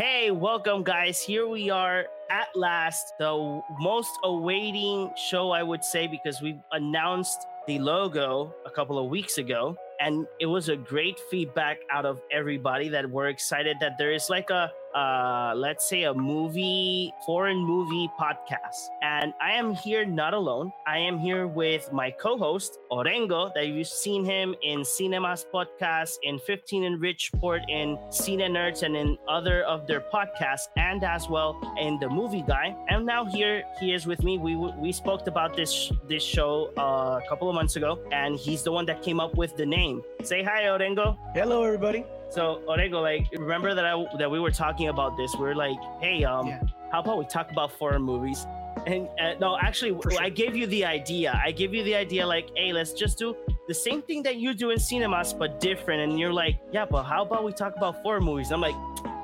Hey, welcome, guys. Here we are at last, the most awaiting show, I would say, because we announced the logo a couple of weeks ago. And it was a great feedback out of everybody that we're excited that there is like a uh, let's say a movie, foreign movie podcast. And I am here not alone. I am here with my co-host Orengo, that you've seen him in Cinemas podcast, in 15 in Richport, in Cine Nerds, and in other of their podcasts, and as well in the Movie Guy. And now here he is with me. We we spoke about this this show uh, a couple of months ago, and he's the one that came up with the name. Say hi, Orengo. Hello, everybody. So Orengo, like, remember that I that we were talking about this? We are like, hey, um, yeah. how about we talk about foreign movies? And uh, no, actually, sure. I gave you the idea. I gave you the idea, like, hey, let's just do the same thing that you do in cinemas, but different. And you're like, yeah, but how about we talk about foreign movies? I'm like,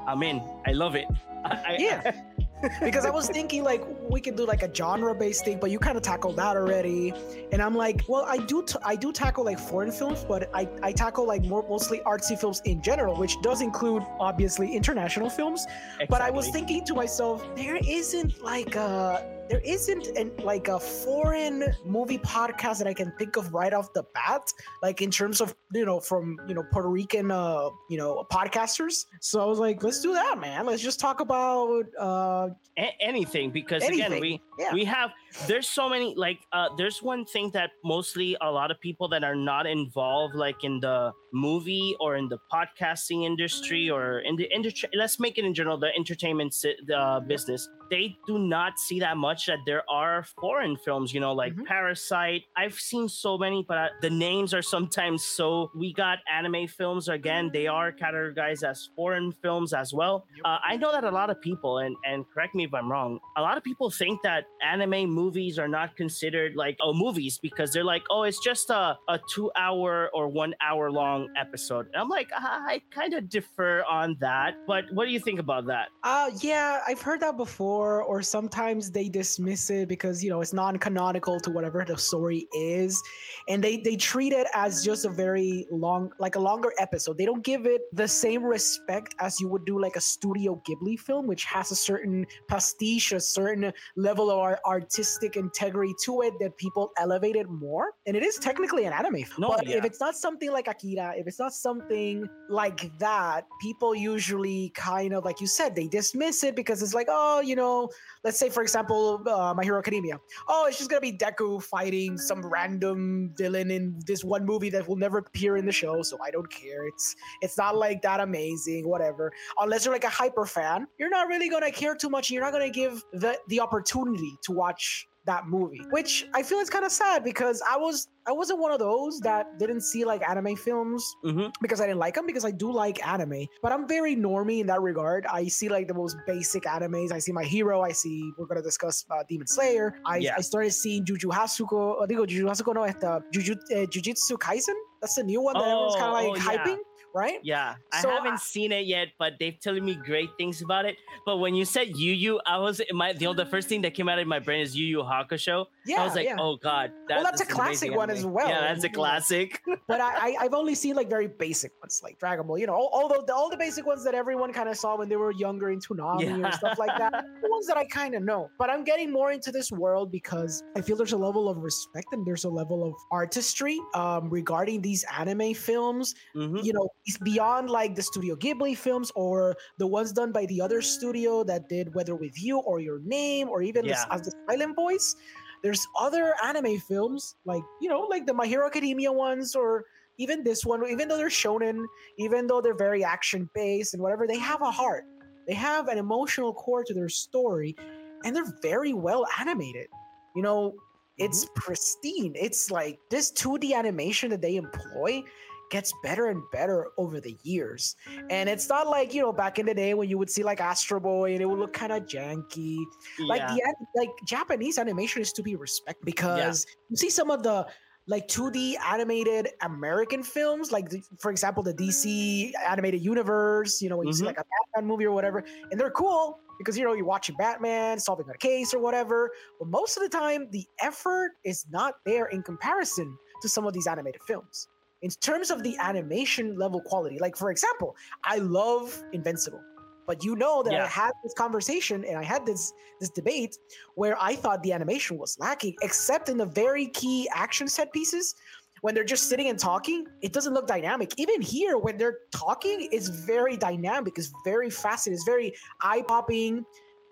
I'm in. I love it. I, yeah. I, because I was thinking like we could do like a genre based thing, but you kind of tackled that already. And I'm like, well, I do t- I do tackle like foreign films, but I, I tackle like more mostly artsy films in general, which does include obviously international films. Exactly. But I was thinking to myself, there isn't like a there isn't an, like a foreign movie podcast that I can think of right off the bat, like in terms of you know from you know Puerto Rican uh you know podcasters. So I was like, let's do that, man. Let's just talk about uh a- anything because anything. again we yeah. we have there's so many like uh there's one thing that mostly a lot of people that are not involved like in the movie or in the podcasting industry or in the industry let's make it in general the entertainment uh, business they do not see that much that there are foreign films, you know, like mm-hmm. Parasite. I've seen so many, but uh, the names are sometimes so. We got anime films again, they are categorized as foreign films as well. Uh, I know that a lot of people, and, and correct me if I'm wrong, a lot of people think that anime movies are not considered like oh movies because they're like, oh, it's just a, a two hour or one hour long episode. And I'm like, I, I kind of differ on that. But what do you think about that? Uh, yeah, I've heard that before or or sometimes they dismiss it because you know it's non-canonical to whatever the story is and they they treat it as just a very long like a longer episode they don't give it the same respect as you would do like a studio ghibli film which has a certain pastiche a certain level of artistic integrity to it that people elevate it more and it is technically an anime no, but yeah. if it's not something like akira if it's not something like that people usually kind of like you said they dismiss it because it's like oh you know let's say for example, uh, My Hero Academia. Oh, it's just gonna be Deku fighting some random villain in this one movie that will never appear in the show, so I don't care. It's it's not like that amazing, whatever. Unless you're like a hyper fan, you're not really gonna care too much, and you're not gonna give the the opportunity to watch that movie which i feel is kind of sad because i was i wasn't one of those that didn't see like anime films mm-hmm. because i didn't like them because i do like anime but i'm very normie in that regard. I see like the most basic animes. I see my hero. I see we're gonna discuss uh, demon slayer. I, yeah. I started seeing juju hasuko uh, digo juju hasuko no esta juju uh, jujutsu kaisen. That's the new one that oh, everyone's kind of like oh, hyping. yeah right? Yeah, I haven't I, seen it yet, but they've telling me great things about it. But when you said Yu Yu, I was my the, the first thing that came out of my brain is Yu Yu Hakusho. Yeah, I was like, yeah. oh god, that, well, that's, a classic one as well. Yeah, that's a classic. but I, I have only seen like very basic ones like Dragon Ball. You know, all, all the all the basic ones that everyone kind of saw when they were younger in Toonami yeah. or stuff like that. the ones that I kind of know. But I'm getting more into this world because I feel there's a level of respect and there's a level of artistry um, regarding these anime films. Mm-hmm. You know, it's beyond like the Studio Ghibli films or the ones done by the other studio that did Weather with You or Your Name or even yeah. the, as the Silent Voice. There's other anime films like you know like the My Hero Academia ones or even this one. Even though they're shonen, even though they're very action based and whatever, they have a heart. They have an emotional core to their story, and they're very well animated. You know, it's mm-hmm. pristine. It's like this 2D animation that they employ gets better and better over the years. And it's not like, you know, back in the day when you would see like Astro Boy and it would look kind of janky. Yeah. Like the like Japanese animation is to be respected because yeah. you see some of the like 2D animated American films, like the, for example, the DC animated universe, you know, when you mm-hmm. see like a Batman movie or whatever, and they're cool because you know you're watching Batman solving a case or whatever. But most of the time, the effort is not there in comparison to some of these animated films in terms of the animation level quality, like for example, I love Invincible. But you know that yeah. I had this conversation and I had this this debate where I thought the animation was lacking, except in the very key action set pieces. When they're just sitting and talking, it doesn't look dynamic. Even here, when they're talking, it's very dynamic. It's very fast. It's very eye popping,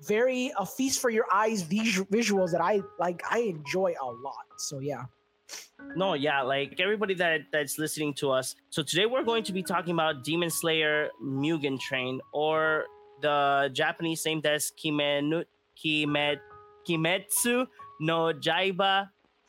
very a feast for your eyes visuals that I like. I enjoy a lot. So yeah. No, yeah, like everybody that that's listening to us. So today we're going to be talking about Demon Slayer Mugen Train, or the Japanese name that's Kimenu, Kimet, Kimetsu no Yaiba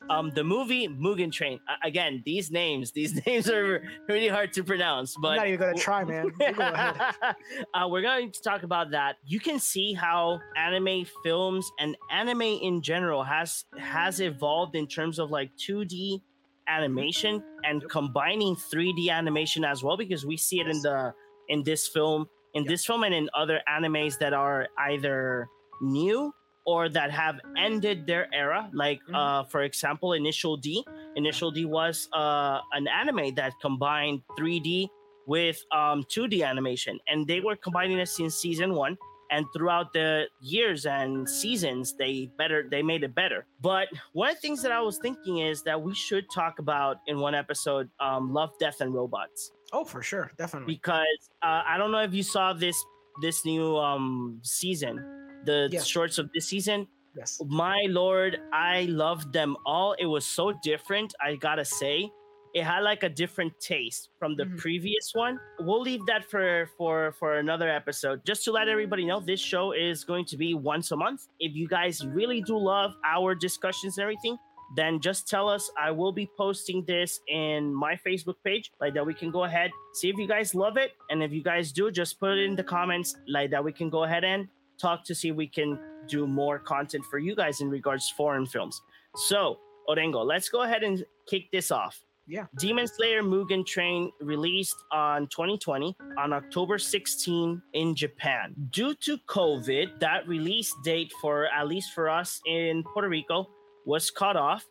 um, the movie Mugen Train. Uh, again, these names, these names are really hard to pronounce. But I'm not even gonna try, man. uh, we're going to talk about that. You can see how anime films and anime in general has has evolved in terms of like 2D animation and combining 3D animation as well, because we see it yes. in the in this film, in yep. this film, and in other animes that are either new or that have ended their era. Like, mm-hmm. uh, for example, Initial D. Initial D was uh, an anime that combined 3D with um, 2D animation, and they were combining it since season one. And throughout the years and seasons, they better they made it better. But one of the things that I was thinking is that we should talk about in one episode, um, Love, Death, and Robots. Oh, for sure, definitely. Because uh, I don't know if you saw this this new um, season the shorts of this season. Yes. My lord, I loved them all. It was so different, I gotta say. It had like a different taste from the mm-hmm. previous one. We'll leave that for for for another episode. Just to let everybody know, this show is going to be once a month. If you guys really do love our discussions and everything, then just tell us. I will be posting this in my Facebook page, like that we can go ahead, see if you guys love it. And if you guys do, just put it in the comments, like that we can go ahead and talk to see if we can do more content for you guys in regards to foreign films. So, Orengo, let's go ahead and kick this off. Yeah. Demon Slayer Mugen Train released on 2020 on October 16 in Japan. Due to COVID, that release date for at least for us in Puerto Rico was cut off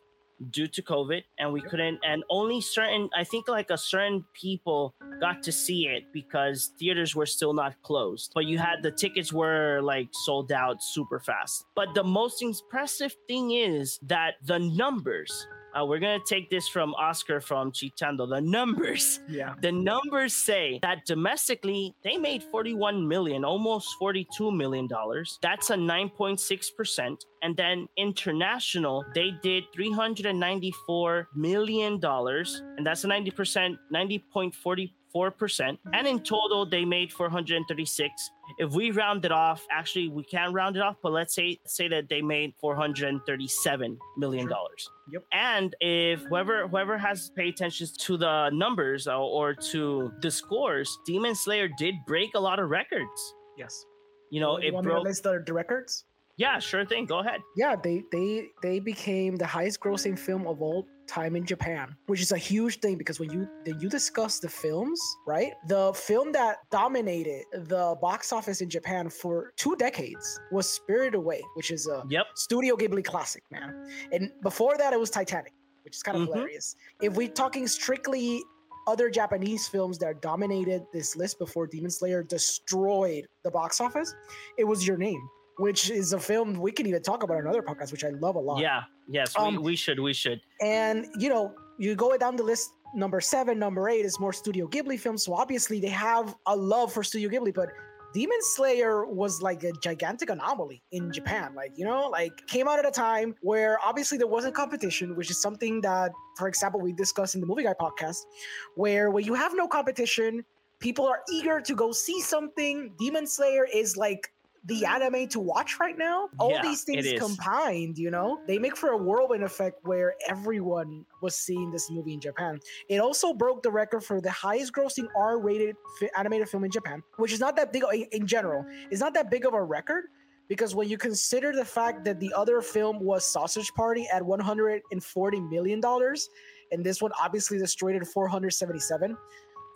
due to COVID, and we couldn't, and only certain, I think like a certain people got to see it because theaters were still not closed. But you had the tickets were like sold out super fast. But the most impressive thing is that the numbers uh, we're gonna take this from Oscar from Chitando. The numbers, yeah, the numbers say that domestically they made 41 million, almost 42 million dollars. That's a 9.6 percent. And then international, they did 394 million dollars, and that's a 90 percent, 90.40 4%. And in total, they made 436. If we round it off, actually, we can round it off, but let's say say that they made 437 million dollars. Yep. And if whoever whoever has paid attention to the numbers or, or to the scores, Demon Slayer did break a lot of records. Yes. You know, you it broke. list the, the records. Yeah, sure thing. Go ahead. Yeah, they they they became the highest grossing film of all time in Japan, which is a huge thing because when you when you discuss the films, right? The film that dominated the box office in Japan for two decades was Spirited Away, which is a yep. Studio Ghibli classic, man. And before that, it was Titanic, which is kind of mm-hmm. hilarious. If we're talking strictly other Japanese films that dominated this list before Demon Slayer destroyed the box office, it was Your Name which is a film we can even talk about another podcast, which I love a lot. Yeah, yes, um, we, we should, we should. And you know, you go down the list. Number seven, number eight is more Studio Ghibli films. So obviously they have a love for Studio Ghibli, but Demon Slayer was like a gigantic anomaly in Japan. Like, you know, like came out at a time where obviously there wasn't competition, which is something that, for example, we discussed in the Movie Guy podcast, where when you have no competition, people are eager to go see something. Demon Slayer is like the mm. anime to watch right now. All yeah, these things combined, you know, they make for a whirlwind effect where everyone was seeing this movie in Japan. It also broke the record for the highest grossing R-rated fi- animated film in Japan, which is not that big in general. It's not that big of a record because when you consider the fact that the other film was Sausage Party at 140 million dollars and this one obviously destroyed at 477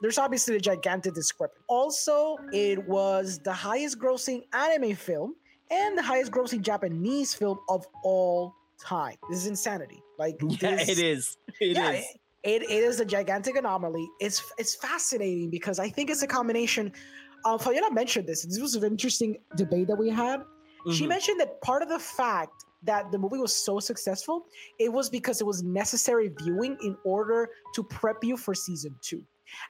there's obviously a gigantic discrepancy. Also, it was the highest grossing anime film and the highest grossing Japanese film of all time. This is insanity. Like yeah, this, it is. It yeah, is. It, it is a gigantic anomaly. It's it's fascinating because I think it's a combination uh, Fabiola mentioned this. This was an interesting debate that we had. Mm-hmm. She mentioned that part of the fact that the movie was so successful, it was because it was necessary viewing in order to prep you for season two.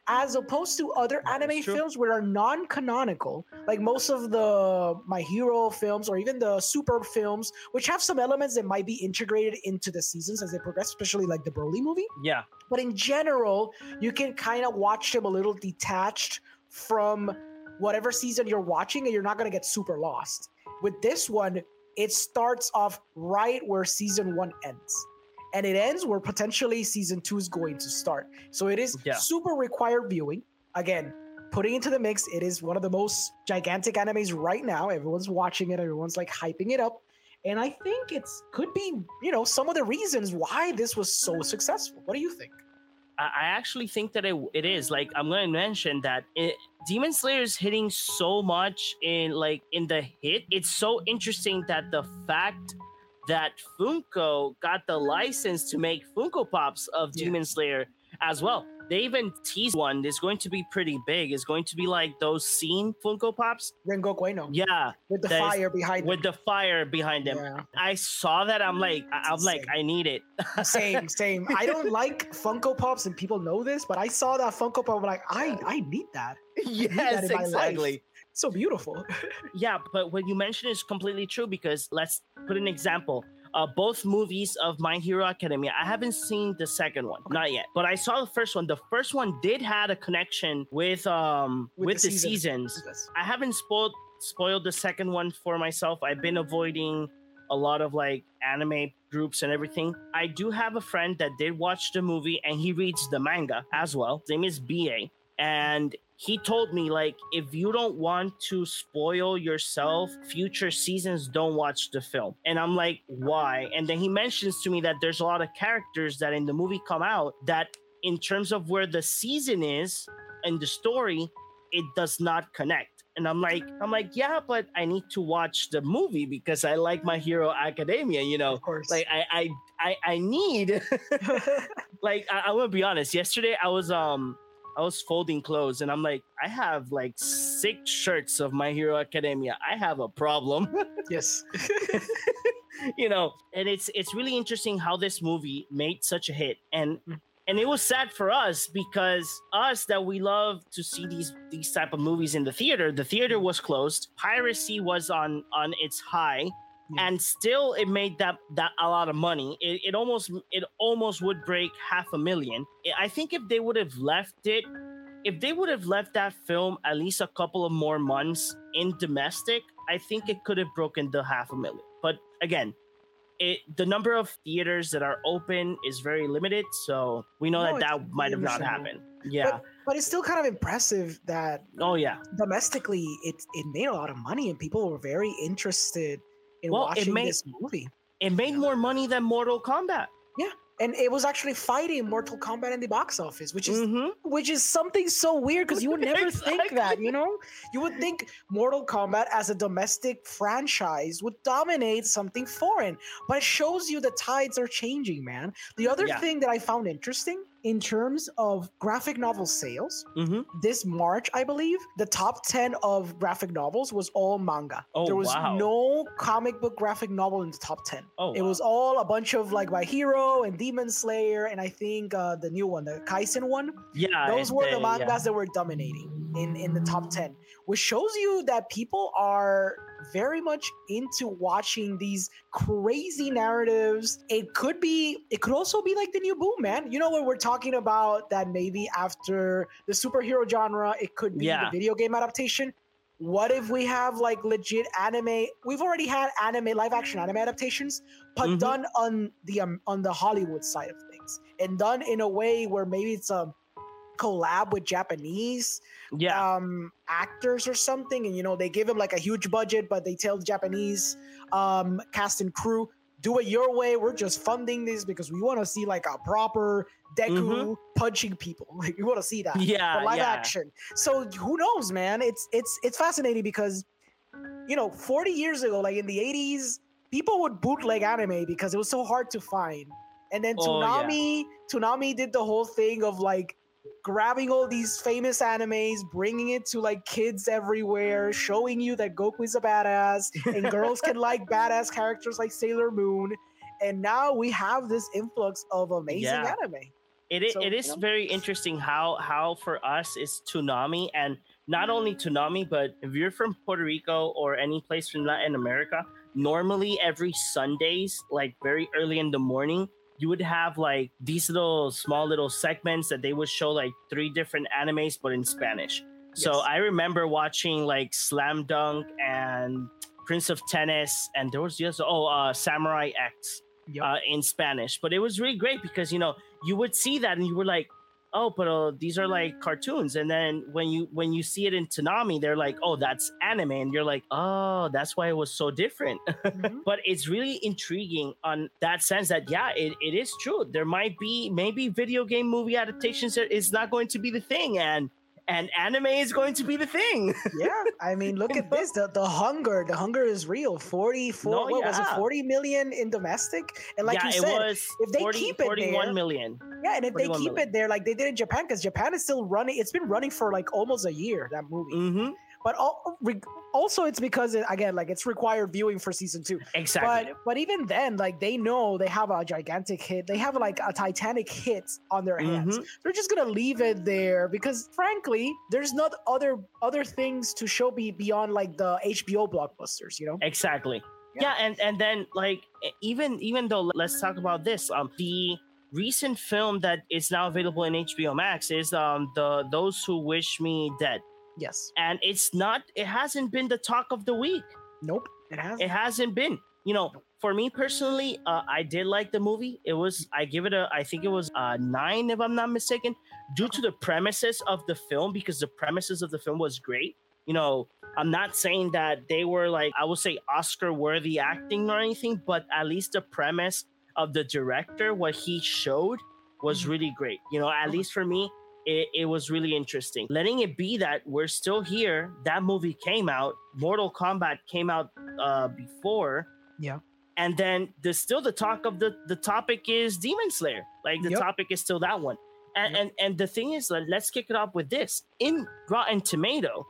As opposed to other anime films which are non-canonical, like most of the My Hero films or even the Super films, which have some elements that might be integrated into the seasons as they progress, especially like the Broly movie. Yeah. But in general, you can kind of watch them a little detached from whatever season you're watching, and you're not gonna get super lost. With this one, it starts off right where season one ends and it ends where potentially season two is going to start. So it is yeah. super required viewing. Again, putting into the mix, it is one of the most gigantic animes right now. Everyone's watching it, everyone's like hyping it up. And I think it's could be, you know, some of the reasons why this was so successful. What do you think? I actually think that it, it is like I'm going to mention that it, Demon Slayer is hitting so much in like in the hit. It's so interesting that the fact that Funko got the license to make Funko Pops of yeah. Demon Slayer as well they even teased one that's going to be pretty big. It's going to be like those scene Funko Pops. Rengoku Ueno. Yeah. With the fire behind With them. the fire behind them. Yeah. I saw that. I'm like, I'm like, I need it. same, same. I don't like Funko Pops, and people know this, but I saw that Funko Pop. I'm like, I, I need that. yes, need that exactly so beautiful. yeah, but what you mentioned is completely true because let's put an example uh, both movies of My Hero Academia. I haven't seen the second one, not yet, but I saw the first one. The first one did had a connection with um with, with the, the seasons. Yes. I haven't spoiled spoiled the second one for myself. I've been avoiding a lot of like anime groups and everything. I do have a friend that did watch the movie and he reads the manga as well. His name is BA. And he told me like if you don't want to spoil yourself future seasons don't watch the film. And i'm like why? And then he mentions to me that there's a lot of characters that in the movie come out that in terms of where the season is and the story it does not connect. And i'm like i'm like yeah but i need to watch the movie because i like my hero academia you know? Of course. Like i i i, I need like I, I will be honest. Yesterday i was um I was folding clothes and I'm like, I have like six shirts of My Hero Academia. I have a problem. yes. you know, and it's it's really interesting how this movie made such a hit. And mm. and it was sad for us because us that we love to see these these type of movies in the theater, the theater was closed. Piracy was on on its high yeah. and still it made that that a lot of money. It, it almost it almost would break half a million. I think if they would have left it, if they would have left that film at least a couple of more months in domestic, I think it could have broken the half a million. But again, it the number of theaters that are open is very limited, so we know no, that that might have not happened. Yeah. But, but, it's still kind of impressive that oh yeah domestically it it made a lot of money and people were very interested in well, watching made, this movie. It made more money than Mortal Kombat. Yeah, and it was actually fighting Mortal Kombat in the box office, which is mm-hmm. which is something so weird because you would never exactly. think that, you know? You would think Mortal Kombat as a domestic franchise would dominate something foreign, but it shows you the tides are changing, man. The other yeah. thing that I found interesting in terms of graphic novel sales, mm-hmm. this March, I believe, the top 10 of graphic novels was all manga. Oh, there was wow. no comic book graphic novel in the top 10. Oh, it wow. was all a bunch of like My Hero and Demon Slayer, and I think uh, the new one, the Kaisen one. Yeah. Those were the mangas yeah. that were dominating in, in the top 10, which shows you that people are very much into watching these crazy narratives. It could be, it could also be like the new boom, man. You know, when we're talking about that maybe after the superhero genre, it could be yeah. the video game adaptation. What if we have like legit anime? We've already had anime, live action anime adaptations, but mm-hmm. done on the um, on the Hollywood side of things, and done in a way where maybe it's a collab with Japanese yeah. um, actors or something, and you know they give them like a huge budget, but they tell the Japanese um, cast and crew, do it your way. We're just funding this because we want to see like a proper Deku mm-hmm. punching people. Like we want to see that. Yeah, live yeah. action. So who knows, man? It's it's it's fascinating because you know, 40 years ago, like in the 80s, people would bootleg anime because it was so hard to find. And then Toonami, oh, yeah. Toonami did the whole thing of like grabbing all these famous animes, bringing it to like kids everywhere, showing you that Goku is a badass and girls can like badass characters like Sailor Moon. And now we have this influx of amazing yeah. anime. It is, so, it is you know? very interesting how how for us is Toonami and not only Toonami, but if you're from Puerto Rico or any place from Latin America, normally every Sundays, like very early in the morning, you would have like these little small little segments that they would show like three different animes but in Spanish. Yes. So I remember watching like Slam Dunk and Prince of Tennis, and there was just oh uh, Samurai X yep. uh, in Spanish. But it was really great because you know you would see that and you were like, oh, but uh, these are like cartoons. And then when you when you see it in Toonami, they're like, oh, that's anime, and you're like, oh, that's why it was so different. Mm-hmm. but it's really intriguing on that sense that yeah, it, it is true. There might be maybe video game movie adaptations is not going to be the thing, and and anime is going to be the thing. yeah, I mean, look at this. The, the hunger, the hunger is real. 44, no, what yeah. was it? 40 million in domestic? And like yeah, you said, if they 40, keep it 41 there, million. Yeah, and if they keep million. it there like they did in Japan, because Japan is still running, it's been running for like almost a year, that movie. Mm-hmm. But all, also it's because it, again like it's required viewing for season two. Exactly. But but even then like they know they have a gigantic hit. They have like a titanic hit on their hands. Mm-hmm. they're just gonna leave it there because frankly there's not other other things to show be beyond like the hbo blockbusters you know? Exactly. Yeah. yeah and and then like even even though let's talk about this um the recent film that is now available in hbo max is um the those who wish me dead Yes. And it's not, it hasn't been the talk of the week. Nope. It hasn't. It hasn't been. You know, for me personally, uh, I did like the movie. It was, I give it a, I think it was a nine, if I'm not mistaken, due to the premises of the film, because the premises of the film was great. You know, I'm not saying that they were like, I would say Oscar worthy acting or anything, but at least the premise of the director, what he showed was mm-hmm. really great. You know, at least for me, it, it was really interesting. Letting it be that we're still here. That movie came out. Mortal Kombat came out uh, before. Yeah. And then the still the talk of the the topic is Demon Slayer. Like the yep. topic is still that one. And, yep. and and the thing is, let's kick it off with this. In Rotten Tomato,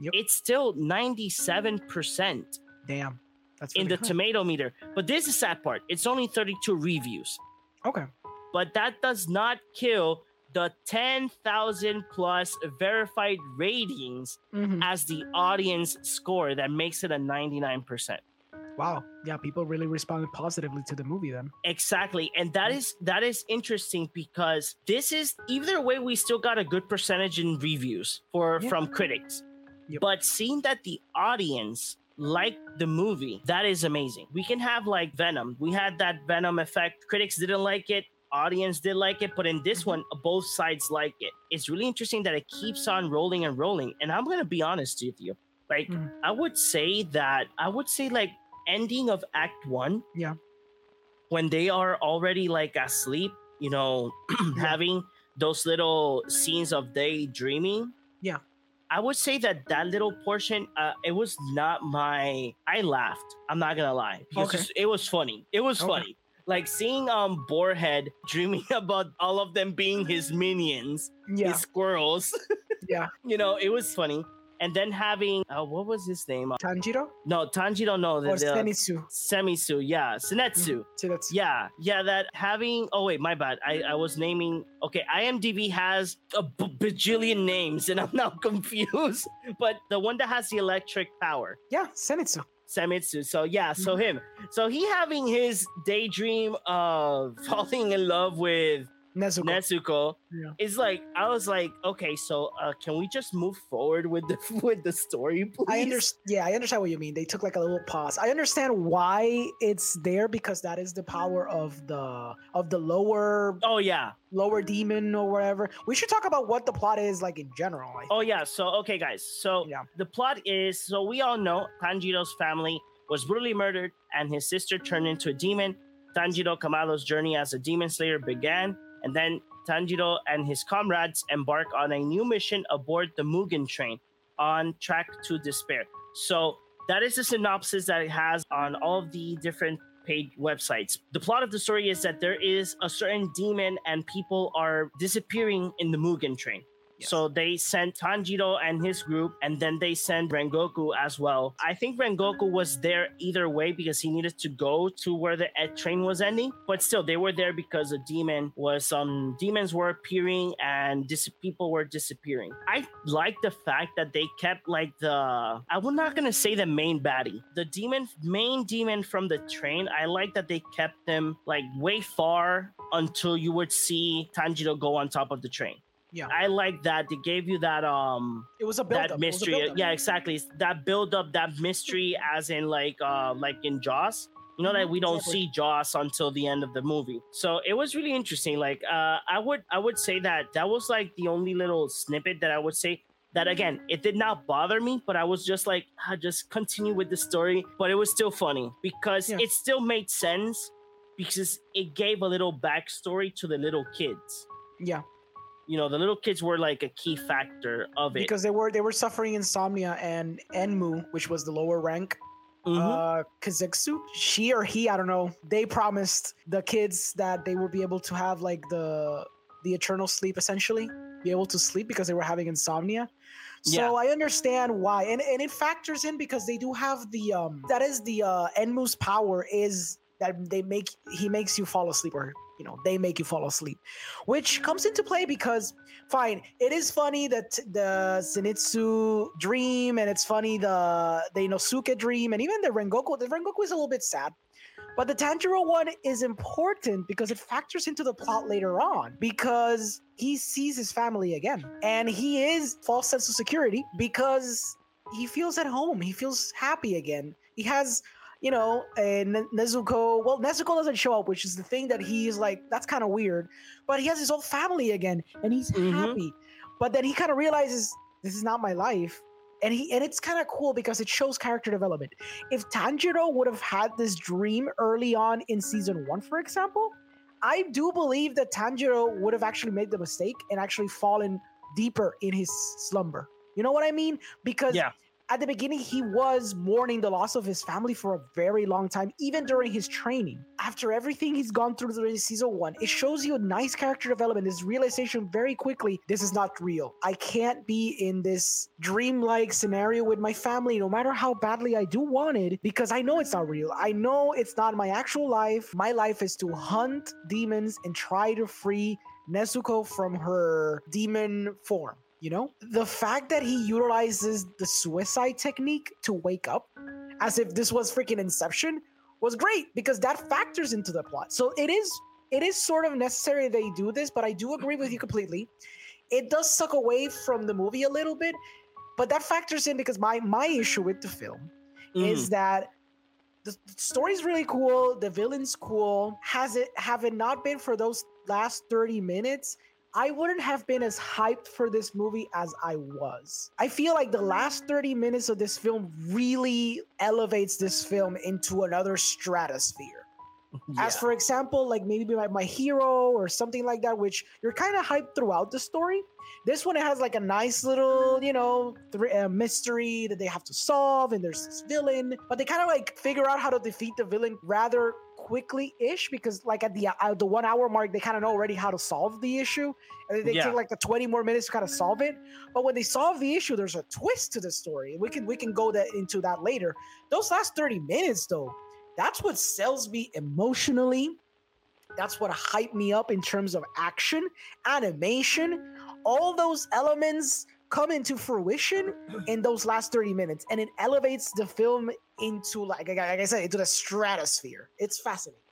yep. it's still ninety seven percent. Damn, that's in the high. tomato meter. But this is the sad part. It's only thirty two reviews. Okay. But that does not kill the 10,000 plus verified ratings mm-hmm. as the audience score that makes it a 99%. Wow. Yeah, people really responded positively to the movie then. Exactly. And that is that is interesting because this is either way we still got a good percentage in reviews for yeah. from critics. Yep. But seeing that the audience like the movie, that is amazing. We can have like Venom. We had that Venom effect. Critics didn't like it audience did like it, but in this one, both sides like it. It's really interesting that it keeps on rolling and rolling. And I'm gonna be honest with you. Like, mm. I would say that I would say like ending of Act One. Yeah. When they are already like asleep, you know, having those little scenes of daydreaming. Yeah. I would say that that little portion, uh, it was not my. I laughed. I'm not gonna lie okay. it was funny. It was okay. funny like seeing um Boarhead dreaming about all of them being his minions, yeah. his squirrels. yeah. You know, it was funny. And then having uh, what was his name? Tanjiro? No, Tanjiro. No, the, or Zenitsu. Zenitsu, yeah, Zenitsu. Mm, Yeah, yeah. That having. Oh wait, my bad. I, I was naming. Okay, IMDb has a b- bajillion names, and I'm now confused. But the one that has the electric power. Yeah, Zenitsu. Zenitsu. So yeah, so mm-hmm. him. So he having his daydream of falling in love with Nezuko. Nezuko yeah. is like I was like, okay, so uh, can we just move forward with the with the story, please? I understand. Yeah, I understand what you mean. They took like a little pause. I understand why it's there because that is the power of the of the lower. Oh yeah, lower demon or whatever. We should talk about what the plot is like in general. Oh yeah. So okay, guys. So yeah. the plot is so we all know Tanjiro's family was brutally murdered and his sister turned into a demon. Tanjiro Kamado's journey as a demon slayer began and then Tanjiro and his comrades embark on a new mission aboard the Mugen train on track to despair. So that is the synopsis that it has on all of the different paid websites. The plot of the story is that there is a certain demon and people are disappearing in the Mugen train. So they sent Tanjiro and his group, and then they sent Rengoku as well. I think Rengoku was there either way because he needed to go to where the Ed train was ending. But still, they were there because a demon was some um, demons were appearing and dis- people were disappearing. I like the fact that they kept like the I'm not gonna say the main baddie, the demon main demon from the train. I like that they kept them like way far until you would see Tanjiro go on top of the train. Yeah, I like that. They gave you that um. It was a build that mystery. Yeah, exactly. That build up, that mystery, as in like uh like in Jaws. You know that we don't exactly. see Jaws until the end of the movie. So it was really interesting. Like uh, I would I would say that that was like the only little snippet that I would say that again it did not bother me but i was just like I ah, just continue with the story but it was still funny because yeah. it still made sense because it gave a little backstory to the little kids yeah you know the little kids were like a key factor of it because they were they were suffering insomnia and enmu which was the lower rank mm-hmm. uh kazeksu she or he i don't know they promised the kids that they would be able to have like the the eternal sleep essentially be able to sleep because they were having insomnia so yeah. I understand why, and and it factors in because they do have the um that is the uh Enmu's power is that they make he makes you fall asleep or you know they make you fall asleep. Which comes into play because fine it is funny that the zenitsu dream and it's funny the the inosuke dream and even the rengoku the rengoku is a little bit sad but the tanjiro one is important because it factors into the plot later on because he sees his family again and he is false sense of security because he feels at home he feels happy again. He has you know, and Nezuko. Well, Nezuko doesn't show up, which is the thing that he's like, that's kind of weird. But he has his whole family again, and he's mm-hmm. happy. But then he kind of realizes this is not my life, and he and it's kind of cool because it shows character development. If Tanjiro would have had this dream early on in season one, for example, I do believe that Tanjiro would have actually made the mistake and actually fallen deeper in his slumber. You know what I mean? Because yeah at the beginning, he was mourning the loss of his family for a very long time, even during his training. After everything he's gone through during season one, it shows you a nice character development, this realization very quickly this is not real. I can't be in this dreamlike scenario with my family, no matter how badly I do want it, because I know it's not real. I know it's not my actual life. My life is to hunt demons and try to free Nezuko from her demon form. You know, the fact that he utilizes the suicide technique to wake up as if this was freaking Inception was great because that factors into the plot. So it is it is sort of necessary they do this, but I do agree with you completely. It does suck away from the movie a little bit, but that factors in because my my issue with the film mm. is that the, the story's really cool, the villain's cool. Has it have it not been for those last 30 minutes, I wouldn't have been as hyped for this movie as I was. I feel like the last 30 minutes of this film really elevates this film into another stratosphere. Yeah. As for example, like maybe my, my hero or something like that, which you're kind of hyped throughout the story. This one it has like a nice little, you know, th- uh, mystery that they have to solve, and there's this villain, but they kind of like figure out how to defeat the villain rather quickly ish because like at the uh, the one hour mark they kind of know already how to solve the issue and they yeah. take like the 20 more minutes to kind of solve it. But when they solve the issue there's a twist to the story we can we can go that into that later. Those last 30 minutes though that's what sells me emotionally. That's what hyped me up in terms of action animation. All those elements come into fruition in those last 30 minutes and it elevates the film into like, like I said into the stratosphere. It's fascinating.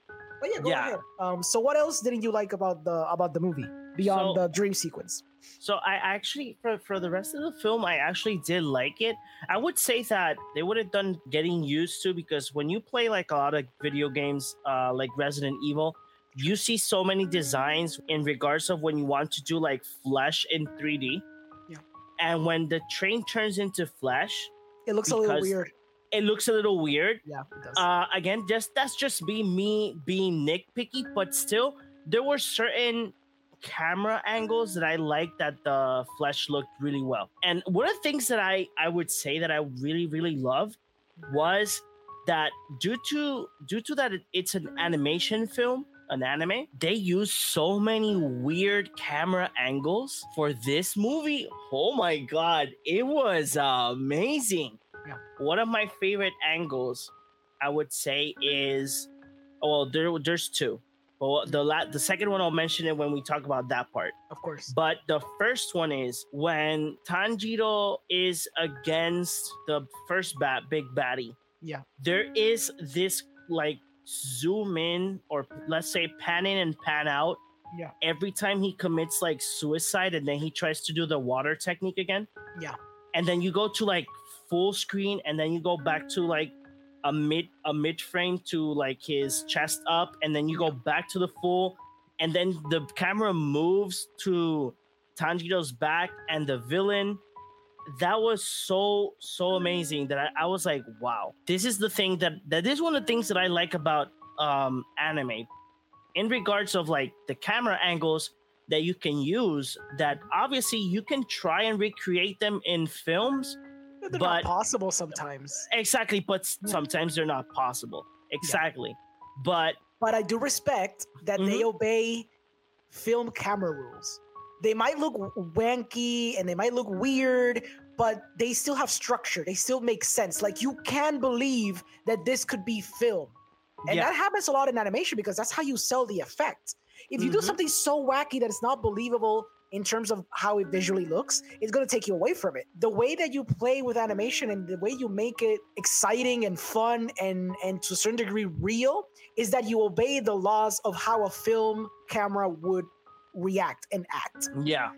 But yeah, go yeah. ahead. Um, so what else didn't you like about the about the movie beyond so, the dream sequence? So I actually for for the rest of the film I actually did like it. I would say that they would have done getting used to because when you play like a lot of video games uh like Resident Evil, you see so many designs in regards of when you want to do like flesh in 3D Yeah. and when the train turns into flesh, it looks a little weird. It looks a little weird. Yeah, it does. Uh, again, just that's just be me being nitpicky, but still, there were certain camera angles that I liked that the flesh looked really well. And one of the things that I I would say that I really really loved was that due to due to that it's an animation film an anime they use so many weird camera angles for this movie oh my god it was amazing yeah. one of my favorite angles i would say is well there, there's two well, the la- the second one I'll mention it when we talk about that part. Of course. But the first one is when Tanjiro is against the first bat, big baddie. Yeah. There is this like zoom in or let's say pan in and pan out. Yeah. Every time he commits like suicide and then he tries to do the water technique again. Yeah. And then you go to like full screen and then you go back to like a mid a mid frame to like his chest up and then you go back to the full and then the camera moves to Tanjiro's back and the villain. That was so so amazing that I, I was like wow. This is the thing that that is one of the things that I like about um anime in regards of like the camera angles that you can use that obviously you can try and recreate them in films they're but, not possible sometimes. Exactly, but sometimes they're not possible. Exactly. Yeah. But but I do respect that mm-hmm. they obey film camera rules. They might look wanky and they might look weird, but they still have structure. They still make sense. Like you can believe that this could be film. And yeah. that happens a lot in animation because that's how you sell the effect. If you mm-hmm. do something so wacky that it's not believable, in terms of how it visually looks, it's going to take you away from it. The way that you play with animation and the way you make it exciting and fun and and to a certain degree real is that you obey the laws of how a film camera would react and act. Yeah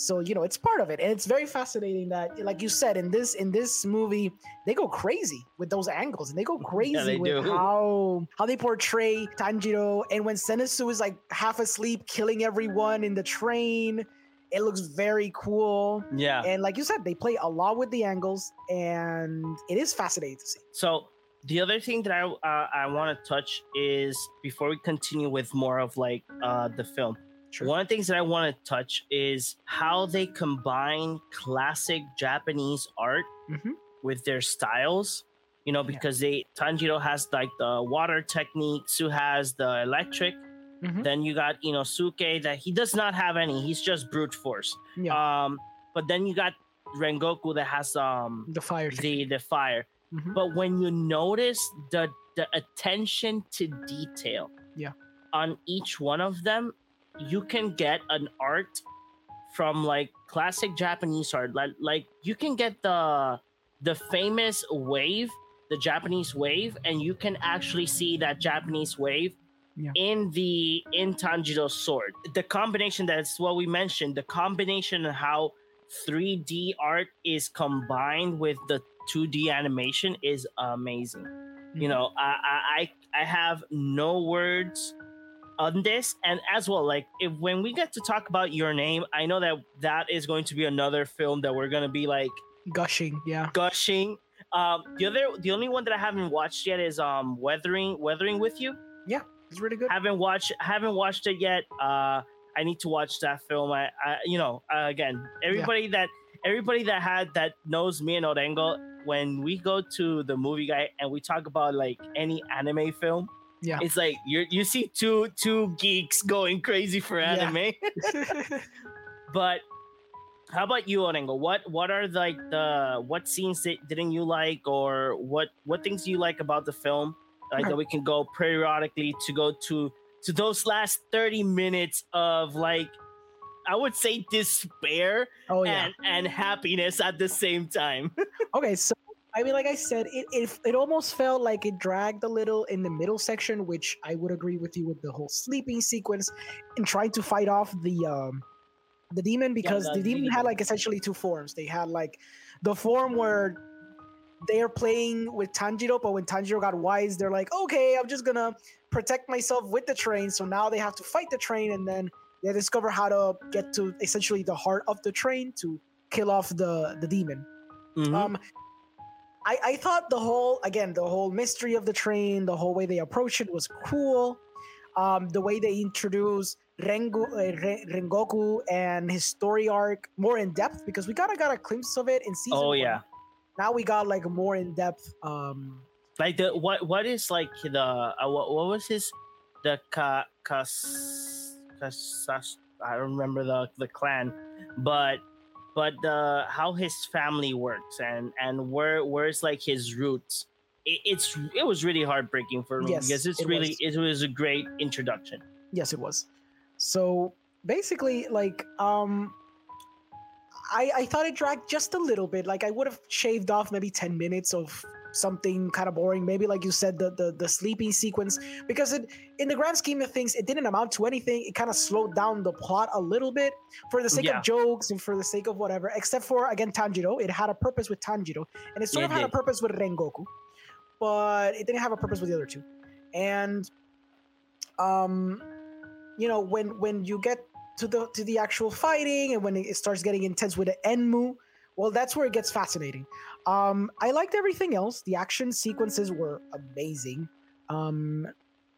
so you know it's part of it. And it's very fascinating that like you said in this in this movie they go crazy with those angles. And they go crazy yeah, they with do. how how they portray tanjiro. And when Zenitsu is like half asleep killing everyone in the train it looks very cool. Yeah. And like you said they play a lot with the angles and it is fascinating to see. So the other thing that i uh, i want to touch is before we continue with more of like uh the film Sure. One of the things that I want to touch is how they combine classic Japanese art mm-hmm. with their styles. You know, because yeah. they Tanjiro has like the water technique, Su has the electric. Mm-hmm. Then you got you know Suke that he does not have any. He's just brute force. Yeah. Um, but then you got Rengoku that has um the fire the the fire. Mm-hmm. But when you notice the the attention to detail, yeah, on each one of them, you can get an art from like classic Japanese art. Like like you can get the the famous wave, the Japanese wave, and you can actually see that Japanese wave yeah. in the in Tanjiro's sword. The combination that's what we mentioned, the combination of how 3D art is combined with the 2D animation is amazing. Mm-hmm. You know, I, I I have no words on this. And as well like if when we get to talk about your name i know that that is going to be another film that we're going to be like gushing yeah. gushing. Um the other the only one that i haven't watched yet is um weathering weathering with you. Yeah it's really good. Haven't watched haven't watched it yet. Uh i need to watch that film. I, I you know uh, again everybody yeah. that everybody that had that knows me and orengo when we go to the movie guy and we talk about like any anime film yeah it's like you you see two two geeks going crazy for anime yeah. but how about you Orengo? what what are like the what scenes that didn't you like or what what things do you like about the film like that we can go periodically to go to to those last 30 minutes of like I would say despair oh, yeah. and, and happiness at the same time. okay, so I mean, like I said, it, it it almost felt like it dragged a little in the middle section, which I would agree with you with the whole sleeping sequence and trying to fight off the um the demon because yeah, the, the demon had like essentially two forms. They had like the form where they're playing with Tanjiro, but when Tanjiro got wise, they're like, okay, I'm just gonna protect myself with the train. So now they have to fight the train, and then they discover how to get to essentially the heart of the train to kill off the the demon. Mm-hmm. Um, I, I thought the whole again the whole mystery of the train, the whole way they approach it was cool. Um, the way they introduce Rengo, uh, Rengoku and his story arc more in depth because we kind of got a glimpse of it in season. Oh yeah. Now we got like more in depth um, Like the what what is like the uh, what what was his the ka kas kas I don't remember the the clan, but but the how his family works and and where where's like his roots. It, it's it was really heartbreaking for me yes, because it's it really was. it was a great introduction. Yes, it was. So basically, like um, I I thought it dragged just a little bit. Like I would have shaved off maybe ten minutes of something kind of boring. Maybe like you said the, the the sleeping sequence. Because it in the grand scheme of things it didn't amount to anything. It kind of slowed down the plot a little bit for the sake yeah. of jokes and for the sake of whatever. Except for again tanjiro. It had a purpose with tanjiro. And it sort yeah, of had a purpose with rengoku. But it didn't have a purpose with the other two. And um you know when when you get to the to the actual fighting and when it starts getting intense with the enmu well, that's where it gets fascinating. Um, I liked everything else. The action sequences were amazing. Um,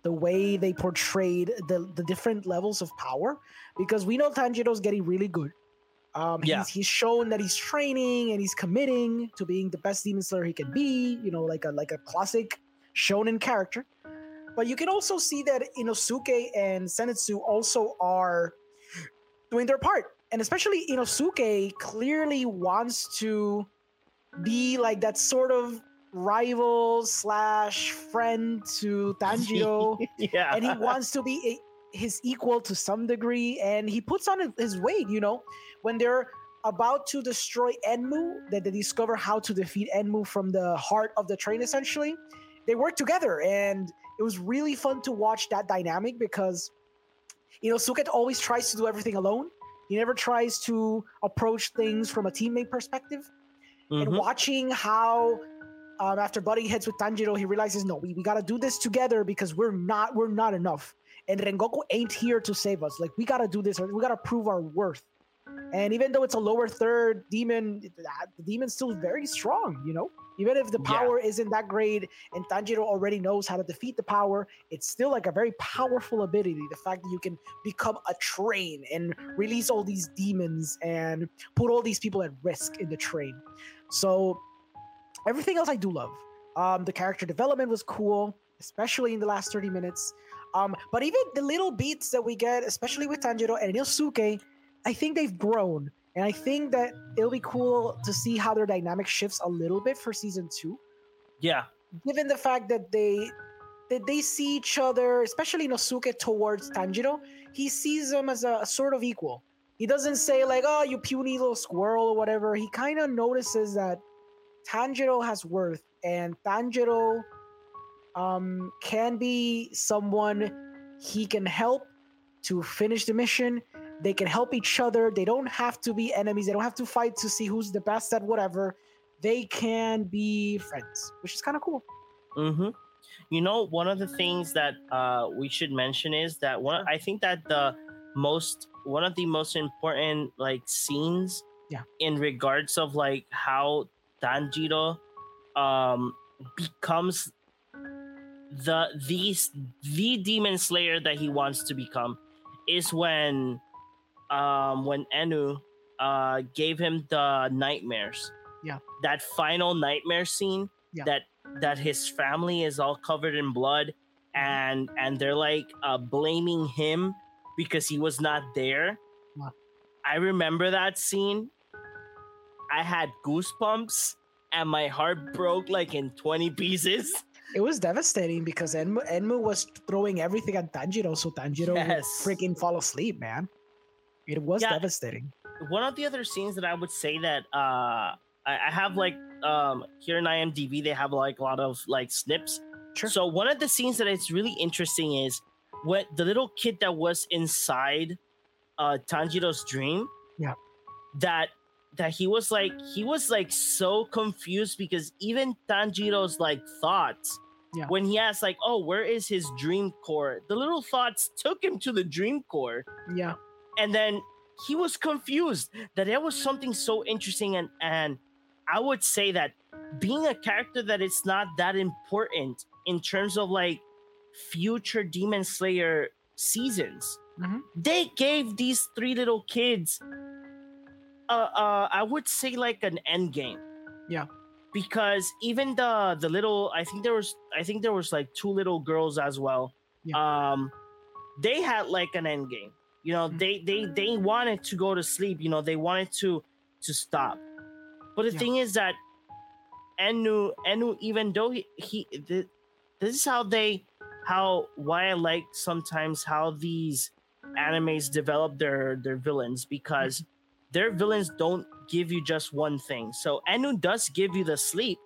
the way they portrayed the the different levels of power, because we know Tanjiro's getting really good. Um, yeah. he's, he's shown that he's training and he's committing to being the best demon slayer he can be. You know, like a like a classic shonen character. But you can also see that Inosuke and Zenitsu also are doing their part and especially Inosuke clearly wants to be like that sort of rival slash friend to Tanjiro. yeah. And he wants to be a, his equal to some degree. And he puts on his weight, you know, when they're about to destroy Enmu, that they discover how to defeat Enmu from the heart of the train, essentially. They work together. And it was really fun to watch that dynamic because, you know, Suket always tries to do everything alone. He never tries to approach things from a teammate perspective. Mm-hmm. And watching how um, after butting heads with Tanjiro, he realizes, no, we, we gotta do this together because we're not we're not enough. And Rengoku ain't here to save us. Like we gotta do this. We gotta prove our worth. And even though it's a lower third demon, the demon's still very strong. You know. Even if the power yeah. isn't that great and Tanjiro already knows how to defeat the power, it's still like a very powerful ability. The fact that you can become a train and release all these demons and put all these people at risk in the train. So everything else I do love. Um, the character development was cool, especially in the last 30 minutes. Um, but even the little beats that we get, especially with Tanjiro and Inosuke, I think they've grown and I think that it'll be cool to see how their dynamic shifts a little bit for season two. Yeah. Given the fact that they that they see each other, especially Nosuke towards Tanjiro, he sees them as a, a sort of equal. He doesn't say like, "Oh, you puny little squirrel" or whatever. He kind of notices that Tanjiro has worth, and Tanjiro um, can be someone he can help to finish the mission they can help each other. They don't have to be enemies. They don't have to fight to see who's the best at whatever. They can be friends, which is kind of cool. Mm-hmm. You know, one of the things that uh, we should mention is that one. I think that the most one of the most important like scenes yeah. in regards of like how Tanjiro um becomes the these the demon slayer that he wants to become is when um, when Enmu uh, gave him the nightmares. Yeah. That final nightmare scene yeah. that that his family is all covered in blood and and they're like uh, blaming him because he was not there. I remember that scene. I had goosebumps and my heart broke like in 20 pieces. It was devastating because Enmu, Enmu was throwing everything at Tanjiro, so Tanjiro yes. would freaking fall asleep, man. It was yeah, devastating. One of the other scenes that I would say that uh, I, I have like um, here in IMDb, they have like a lot of like snips. Sure. So one of the scenes that is really interesting is what the little kid that was inside uh, Tanjiro's dream. Yeah. That that he was like he was like so confused because even Tanjiro's like thoughts yeah. when he asked like oh where is his dream core the little thoughts took him to the dream core yeah and then he was confused that there was something so interesting and and i would say that being a character that it's not that important in terms of like future demon slayer seasons mm-hmm. they gave these three little kids uh uh i would say like an end game yeah because even the the little I think there was I think there was like two little girls as well. Yeah. Um, they had like an end game. You know, they they they wanted to go to sleep. You know, they wanted to to stop. But the yeah. thing is that Enmu Enmu, even though he, he the, this is how they how why I like sometimes how these animes develop their their villains because mm-hmm. their villains don't give you just one thing. So Enmu does give you the sleep,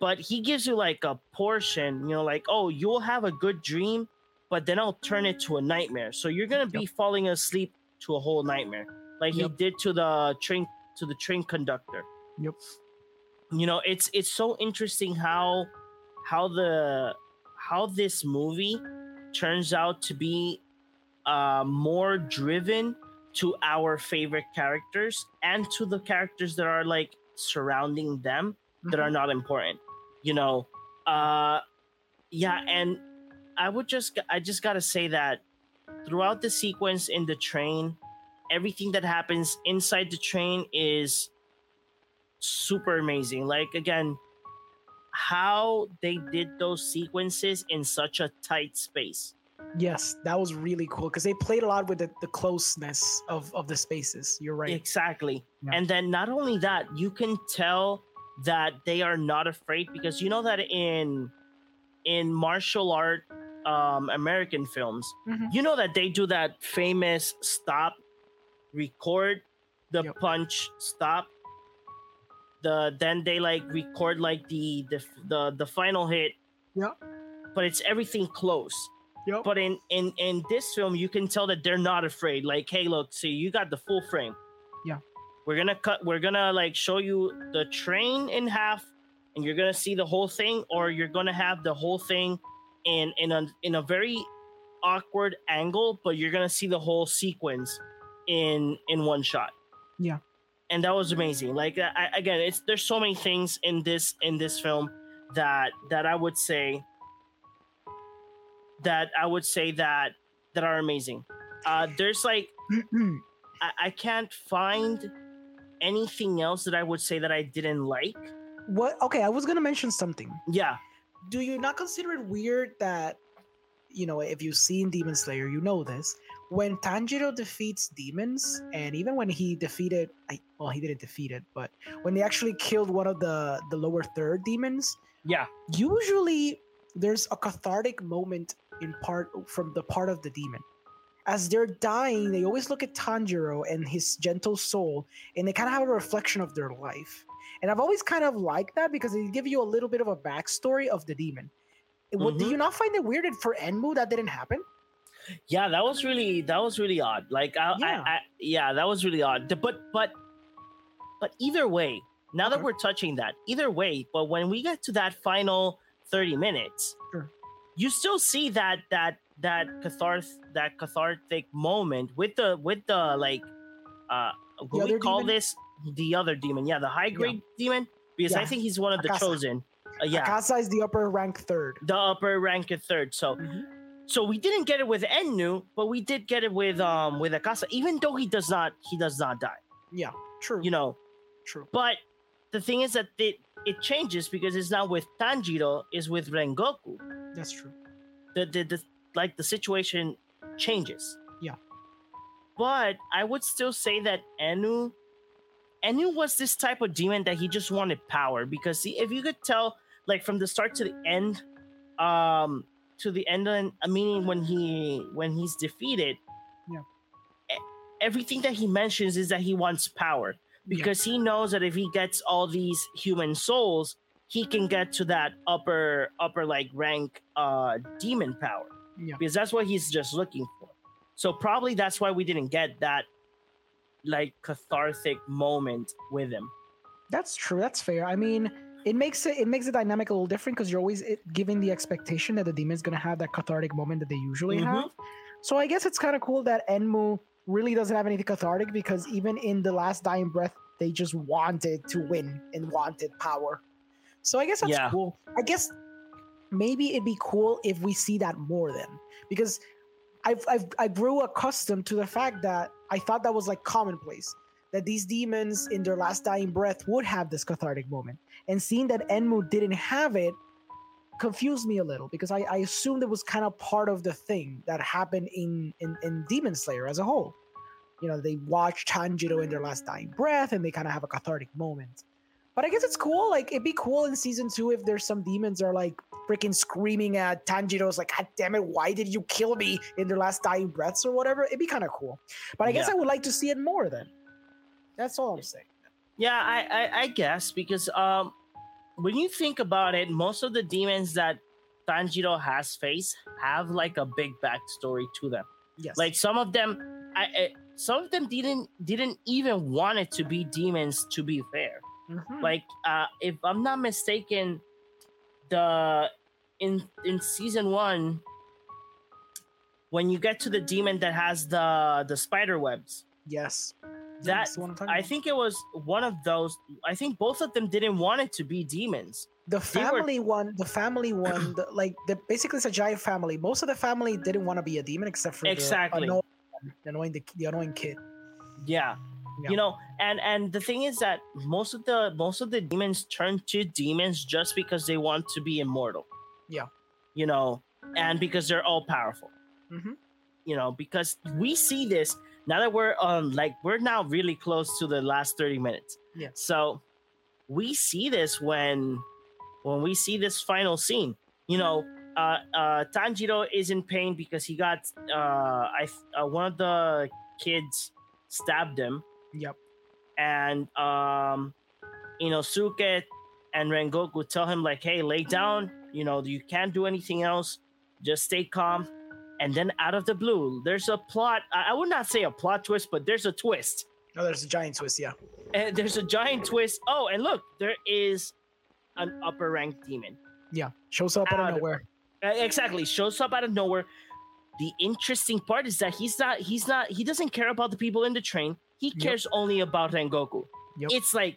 but he gives you like a portion, you know, like, oh, you'll have a good dream, but then I'll turn it to a nightmare. So you're gonna be yep. falling asleep to a whole nightmare. Like yep. he did to the train to the train conductor. Yep. You know, it's it's so interesting how how the how this movie turns out to be uh more driven to our favorite characters and to the characters that are like surrounding them mm-hmm. that are mm-hmm. not important you know uh yeah and i would just i just gotta say that throughout the sequence in the train everything that happens inside the train is super amazing like again how they did those sequences in such a tight space Yes, that was really cool because they played a lot with the, the closeness of, of the spaces. You're right. Exactly. Yeah. And then not only that, you can tell that they are not afraid because you know that in in martial art um American films, mm-hmm. you know that they do that famous stop, record, the yep. punch, stop. The then they like record like the the the, the final hit. Yeah. But it's everything close Yep. But in in in this film, you can tell that they're not afraid. Like, hey, look, see, you got the full frame. Yeah. We're gonna cut. We're gonna like show you the train in half, and you're gonna see the whole thing, or you're gonna have the whole thing in in a in a very awkward angle, but you're gonna see the whole sequence in in one shot. Yeah. And that was amazing. Like I, again, it's there's so many things in this in this film that that I would say that I would say that that are amazing. Uh, there's like I, I can't find anything else that I would say that I didn't like. What? Okay, I was gonna mention something. Yeah. Do you not consider it weird that, you know, if you've seen Demon Slayer, you know this. When Tanjiro defeats demons, and even when he defeated, I, well, he didn't defeat it, but when they actually killed one of the the lower third demons, yeah, usually there's a cathartic moment in part from the part of the demon. As they're dying, they always look at Tanjiro and his gentle soul, and they kind of have a reflection of their life. And I've always kind of liked that because they give you a little bit of a backstory of the demon. Mm-hmm. Do you not find it weird for Enmu that didn't happen? Yeah, that was really that was really odd. Like, I, yeah, I, I, yeah that was really odd. But but but either way, now okay. that we're touching that, either way, but when we get to that final thirty minutes, sure you still see that that that catharth that cathartic moment with the with the like uh what we call demon? this the other demon yeah the high grade yeah. demon because yeah. i think he's one of the Akaza. chosen uh, yeah Akaza is the upper rank third the upper rank third so mm-hmm. so we didn't get it with Enmu but we did get it with um with Akaza even though he does not he does not die yeah true you know true but the thing is that it it changes because it's not with tanjiro it's with rengoku that's true. The, the, the like the situation changes. Yeah. But I would still say that Enmu Enmu was this type of demon that he just wanted power because see, if you could tell like from the start to the end um to the end and meaning when he when he's defeated yeah everything that he mentions is that he wants power because yeah. he knows that if he gets all these human souls he can get to that upper upper like rank uh demon power yeah. because that's what he's just looking for so probably that's why we didn't get that like cathartic moment with him that's true that's fair i mean it makes it it makes the dynamic a little different because you're always giving the expectation that the demon's gonna have that cathartic moment that they usually mm-hmm. have so i guess it's kind of cool that enmu really doesn't have anything cathartic because even in the last dying breath they just wanted to win and wanted power so I guess that's yeah. cool. I guess maybe it'd be cool if we see that more then, because I've, I've I grew accustomed to the fact that I thought that was like commonplace. that these demons in their last dying breath would have this cathartic moment. And seeing that Enmu didn't have it confused me a little because I, I assumed it was kind of part of the thing that happened in, in, in Demon Slayer as a whole. You know, they watch Tanjiro in their last dying breath and they kind of have a cathartic moment. But I guess it's cool. Like it'd be cool in season two if there's some demons are like freaking screaming at Tanjiro's like, God damn it, why did you kill me in their last dying breaths or whatever? It'd be kind of cool. But I guess yeah. I would like to see it more then. That's all I'm saying. Yeah, I, I, I guess because um when you think about it, most of the demons that Tanjiro has faced have like a big backstory to them. Yes. Like some of them, I, I some of them didn't didn't even want it to be demons. To be fair, mm-hmm. like uh, if I'm not mistaken, the in in season one, when you get to the demon that has the the spider webs. Yes that I think it was one of those. I think both of them didn't want it to be demons. The family were... one, the family one, the, like the basically it's a giant family. Most of the family didn't want to be a demon except for exactly the annoying, the annoying, the, the annoying kid. Yeah. Yeah. You know, and and the thing is that most of the most of the demons turn to demons just because they want to be immortal. Yeah. You know, and because they're all powerful. Mm-hmm. You know, because we see this now that we're on like we're now really close to the last 30 minutes yeah so we see this when when we see this final scene you know uh uh tanjiro is in pain because he got uh i uh, one of the kids stabbed him yep and um inosuke and rengoku tell him like hey lay down you know you can't do anything else just stay calm and then out of the blue, there's a plot. I would not say a plot twist, but there's a twist. Oh, there's a giant twist, yeah. And there's a giant twist. Oh, and look, there is an upper ranked demon. Yeah, shows up out, out of nowhere. Uh, exactly, shows up out of nowhere. The interesting part is that he's not. He's not. He doesn't care about the people in the train. He cares yep. only about Rengoku. Yep. It's like,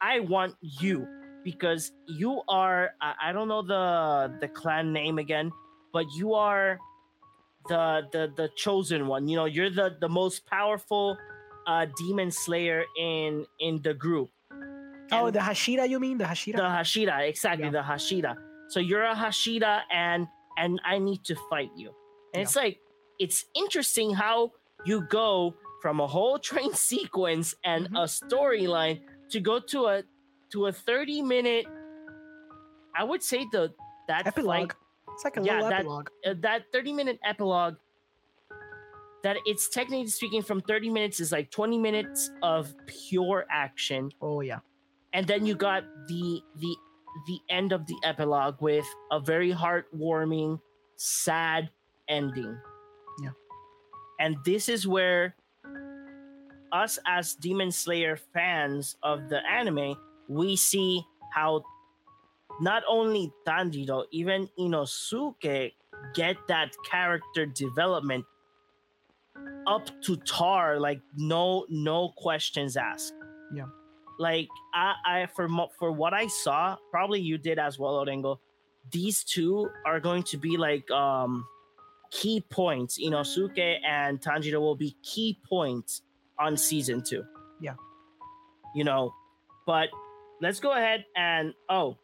I want you because you are. I, I don't know the the clan name again, but you are the the the chosen one. You know, you're the the most powerful uh demon slayer in in the group. Oh, the Hashira, you mean the Hashira? The Hashira, exactly, yeah. the Hashira. So you're a Hashira, and and I need to fight you. And yeah. it's like it's interesting how you go from a whole train sequence and mm-hmm. a storyline to go to a to a 30 minute I would say the that epilogue. It's like a yeah, little that, epilogue. Uh, that 30 minute epilogue that it's technically speaking from 30 minutes is like 20 minutes of pure action. Oh yeah. And then you got the the the end of the epilogue with a very heartwarming, sad ending. Yeah. And this is where us as Demon Slayer fans of the anime, we see how not only Tanjiro, even Inosuke get that character development up to tar, like no no questions asked. Yeah. Like I, I for for what I saw, probably you did as well, Orengo. These two are going to be like um key points. Inosuke and Tanjiro will be key points on season two. Yeah. You know, but let's go ahead and oh,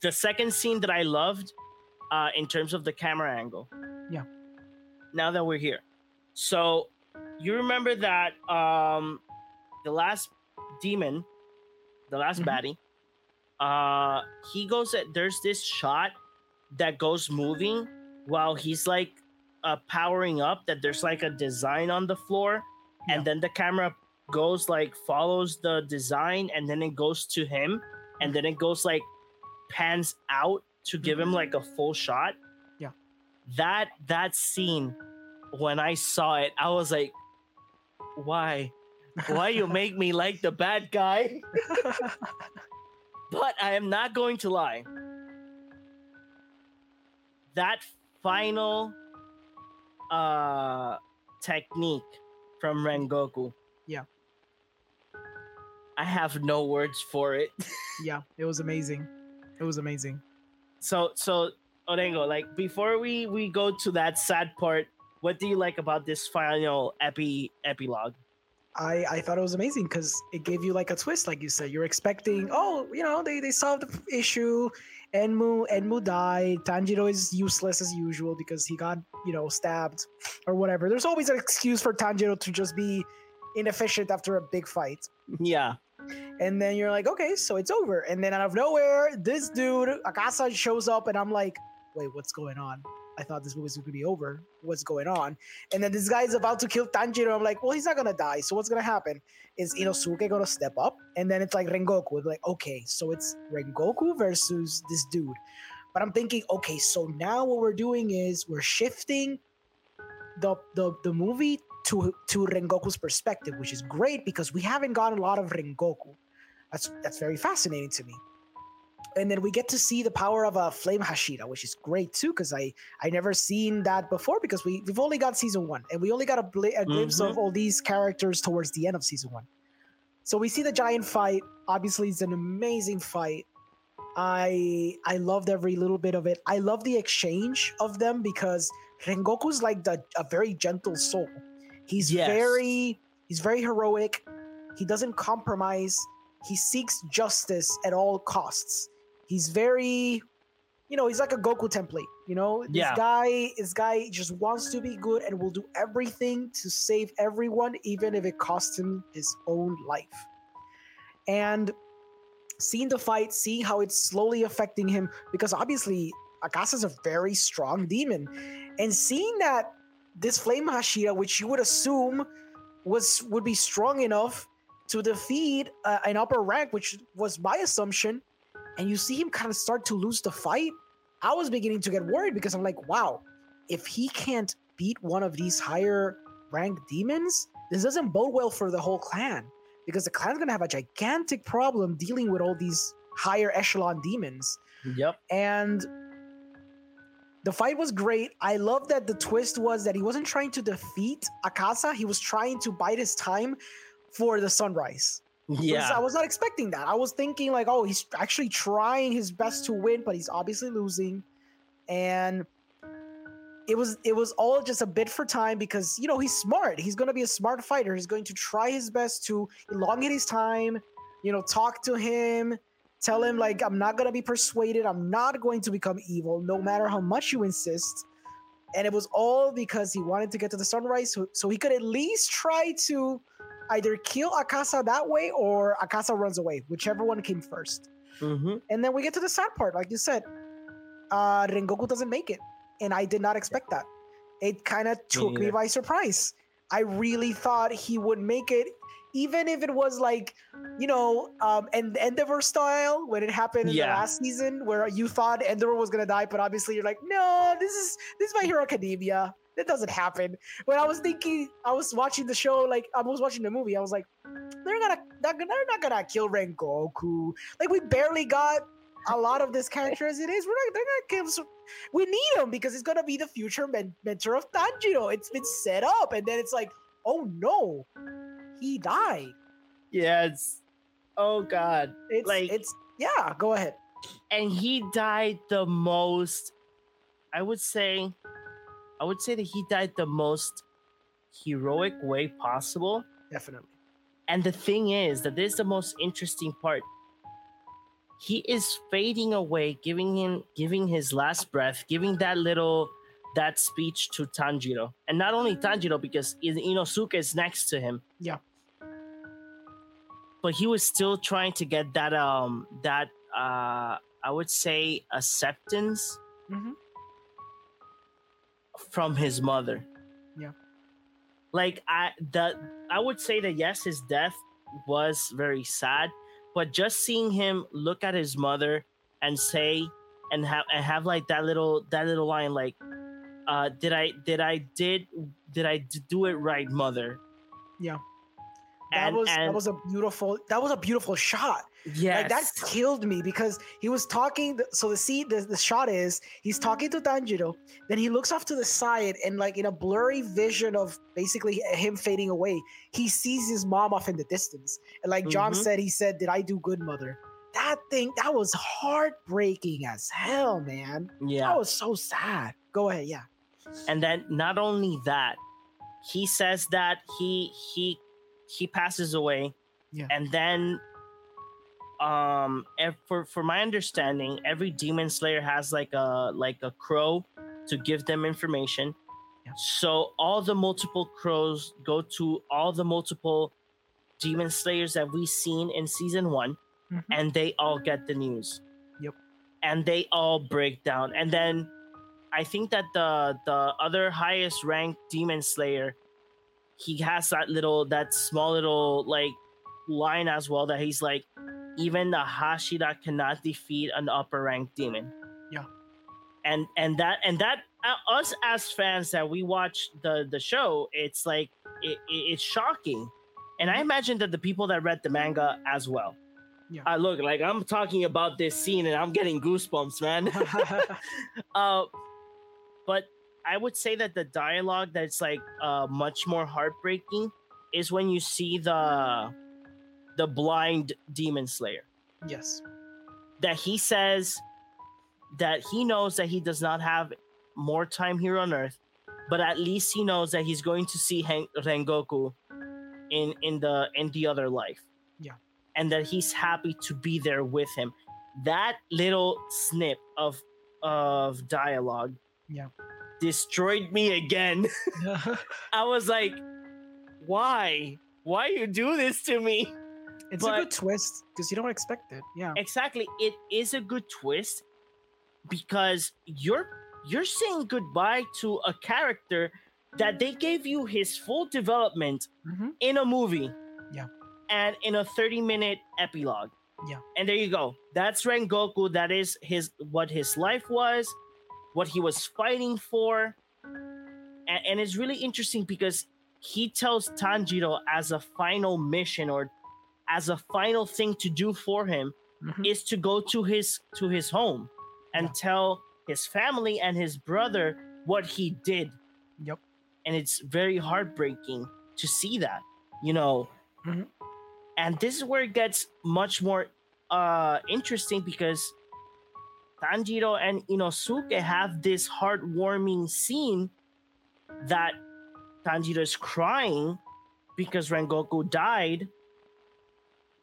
the second scene that I loved uh, in terms of the camera angle. Yeah. Now that we're here. So you remember that um, the last demon, the last mm-hmm. baddie, uh, he goes at there's this shot that goes moving while he's like uh, powering up that there's like a design on the floor yeah. and then the camera goes like follows the design and then it goes to him and then it goes like pans out to give him like a full shot. Yeah. That that scene when I saw it, I was like, why? Why you make me like the bad guy? but I am not going to lie. That final uh technique from Rengoku. Yeah. I have no words for it. yeah, it was amazing. It was amazing. So so Orengo, like before we we go to that sad part, what do you like about this final epi epilogue? I I thought it was amazing because it gave you like a twist, like you said. You're expecting, oh, you know, they they solved the issue. Enmu Enmu mm. died. Tanjiro is useless as usual because he got you know stabbed or whatever. There's always an excuse for Tanjiro to just be inefficient after a big fight. Yeah. And then you're like, okay, so it's over. And then out of nowhere, this dude Akaza shows up, and I'm like, wait, what's going on? I thought this movie was going to be over. What's going on? And then this guy is about to kill Tanjiro. I'm like, well, he's not going to die. So what's going to happen? Is Inosuke going to step up? And then it's like Rengoku. Like, okay, so it's Rengoku versus this dude. But I'm thinking, okay, so now what we're doing is we're shifting the the, the movie to to Rengoku's perspective, which is great because we haven't gotten a lot of Rengoku. That's that's very fascinating to me and then we get to see the power of a flame Hashira, which is great too, because I I never seen that before because we we've only got season one and we only got a, bl- a glimpse mm-hmm. of all these characters towards the end of season one. So we see the giant fight. Obviously, it's an amazing fight. I I loved every little bit of it. I love the exchange of them because Rengoku's like the, a very gentle soul. He's yes. very he's very heroic. He doesn't compromise. He seeks justice at all costs he's very you know, he's like a Goku template. You know, this yeah. guy, this guy just wants to be good and will do everything to save everyone, even if it costs him his own life. And seeing the fight, seeing how it's slowly affecting him, because obviously Akaza's a very strong demon, and seeing that this Flame Hashira, which you would assume was would be strong enough to defeat uh, an upper rank, which was my assumption and you see him kind of start to lose the fight, I was beginning to get worried because I'm like, wow, if he can't beat one of these higher ranked demons, this doesn't bode well for the whole clan because the clan's gonna have a gigantic problem dealing with all these higher echelon demons. Yep. And the fight was great. I love that the twist was that he wasn't trying to defeat Akaza, he was trying to bide his time for the sunrise. Yeah. I was not expecting that. I was thinking like, oh, he's actually trying his best to win, but he's obviously losing. And it was it was all just a bit for time because you know he's smart. He's going to be a smart fighter. He's going to try his best to elongate his time, you know, talk to him, tell him like I'm not going to be persuaded. I'm not going to become evil no matter how much you insist. And it was all because he wanted to get to the sunrise so, so he could at least try to either kill Akaza that way or Akaza runs away, whichever one came 1st mm-hmm. And then we get to the sad part, like you said, uh, Rengoku doesn't make it, and I did not expect that. It kind of took me, by surprise. I really thought he would make it, even if it was like, you know, um, and Endeavor style when it happened in yeah. the last season, where you thought Endeavor was gonna die, but obviously you're like, no, this is this is My Hero Academia. That doesn't happen. When I was thinking, I was watching the show, like I was watching the movie, I was like, they're gonna, they're not gonna kill Rengoku. Like we barely got a lot of this character as it is. We're not, they're gonna kill. We need him because he's gonna be the future men- mentor of Tanjiro. It's been set up, and then it's like, oh no, he died. Yeah, it's oh god, it's like it's yeah. Go ahead. And he died the most. I would say I would say that he died the most heroic way possible. Definitely. And the thing is that this is the most interesting part. He is fading away, giving him giving his last breath, giving that little that speech to Tanjiro. And not only Tanjiro, because Inosuke is next to him. Yeah. But he was still trying to get that um that uh I would say acceptance mm-hmm from his mother. Yeah. Like I the I would say that yes, his death was very sad, but just seeing him look at his mother and say and have and have like that little that little line like uh did I did I did did I do it right, mother? Yeah. That and, was and, that was a beautiful that was a beautiful shot. Yeah, like that killed me because he was talking. So the see the, the shot is he's talking to Tanjiro, then he looks off to the side and like in a blurry vision of basically him fading away, he sees his mom off in the distance. And like John mm-hmm. said, he said, "Did I do good, mother?" That thing that was heartbreaking as hell, man. Yeah, that was so sad. Go ahead, yeah. And then not only that, he says that he he he passes away. Yeah. And then um for for my understanding, every demon slayer has like a like a crow to give them information. Yeah. So all the multiple crows go to all the multiple demon slayers that we've seen in season one, mm-hmm. and they all get the news. Yep. And they all break down. And then I think that the the other highest ranked demon slayer, he has that little that small little like line as well that he's like, even the Hashira cannot defeat an upper ranked demon. Yeah. And and that and that uh, us as fans that we watch the the show, it's like it, it, it's shocking and I imagine that the people that read the manga as well. Yeah. Uh, look, like I'm talking about this scene and I'm getting goosebumps, man. uh, but I would say that the dialogue that's like uh, much more heartbreaking is when you see the the blind demon slayer. Yes. That he says that he knows that he does not have more time here on Earth, but at least he knows that he's going to see Hen- Rengoku in in the in the other life. Yeah. And that he's happy to be there with him. That little snip of of dialogue yeah. destroyed me again. I was like why? Why you do this to me it's but, a good twist because you don't expect it yeah exactly it is a good twist because you're you're saying goodbye to a character that they gave you his full development mm-hmm. in a movie. Yeah. And in a 30 minute epilogue. Yeah. And there you go. That's Rengoku. That is his what his life was, what he was fighting for. And, and it's really interesting because he tells Tanjiro as a final mission or as a final thing to do for him mm-hmm. is to go to his to his home and yeah. tell his family and his brother what he did. Yep and it's very heartbreaking to see that you know mm-hmm. and this is where it gets much more uh interesting because Tanjiro and Inosuke have this heartwarming scene that Tanjiro is crying because Rengoku died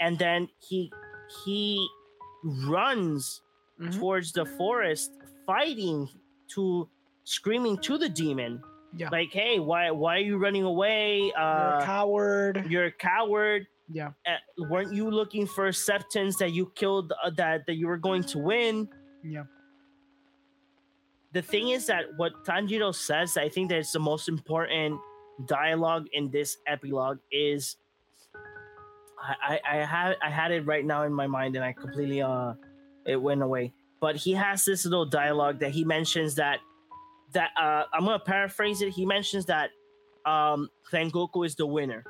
and then he he runs mm-hmm. towards the forest fighting to screaming to the demon yeah. Like, hey, why why are you running away? Uh, you're a coward. You're a coward. Yeah. Uh, weren't you looking for acceptance that you killed uh, that that you were going to win? Yeah. The thing is that what Tanjiro says, I think that it's the most important dialogue in this epilogue is I, I, I had I had it right now in my mind and I completely uh it went away. But he has this little dialogue that he mentions that that uh, I'm gonna paraphrase it. He mentions that um, Rengoku is the winner.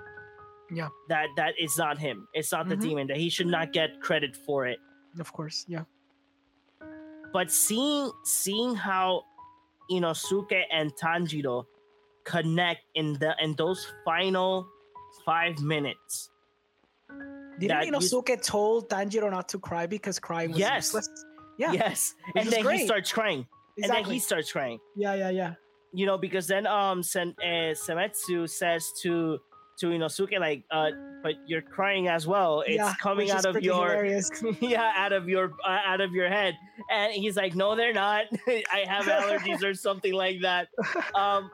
Yeah. That that is not him. It's not the mm-hmm. demon. That he should not get credit for it. Of course, yeah. But seeing seeing how Inosuke and Tanjiro connect in the in those final five minutes. Didn't Inosuke you... told Tanjiro not to cry because crying was yes. useless? Yeah. Yes. Which and then great. he starts crying. Exactly. And then he starts crying. Yeah, yeah, yeah. You know, because then um Sen- uh, Zenitsu says to to Inosuke like, uh, but you're crying as well. It's yeah, coming out of your yeah, out of your uh, out of your head. And he's like, no, they're not. I have allergies or something like that. Um,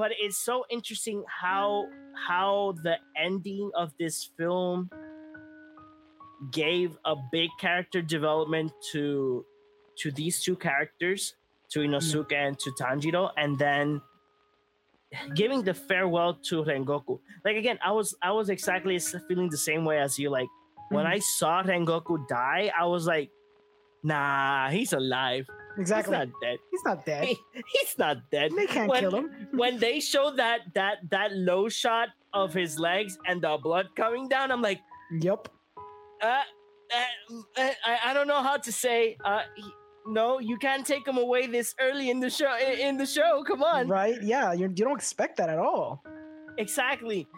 but it's so interesting how how the ending of this film gave a big character development to to these two characters, to mm. Inosuke and to Tanjiro, and then giving the farewell to Rengoku. Like again, I was I was exactly feeling the same way as you. Like when mm. I saw Rengoku die, I was like, nah, he's alive. Exactly. He's not dead. He's not dead. He, he's not dead. They can't when, kill him. when they show that that that low shot of his legs and the blood coming down, I'm like, yep. Uh, uh, uh I, I don't know how to say. Uh, he, no, you can't take him away this early in the show. In the show, come on. Right? Yeah, you do not expect that at all. Exactly.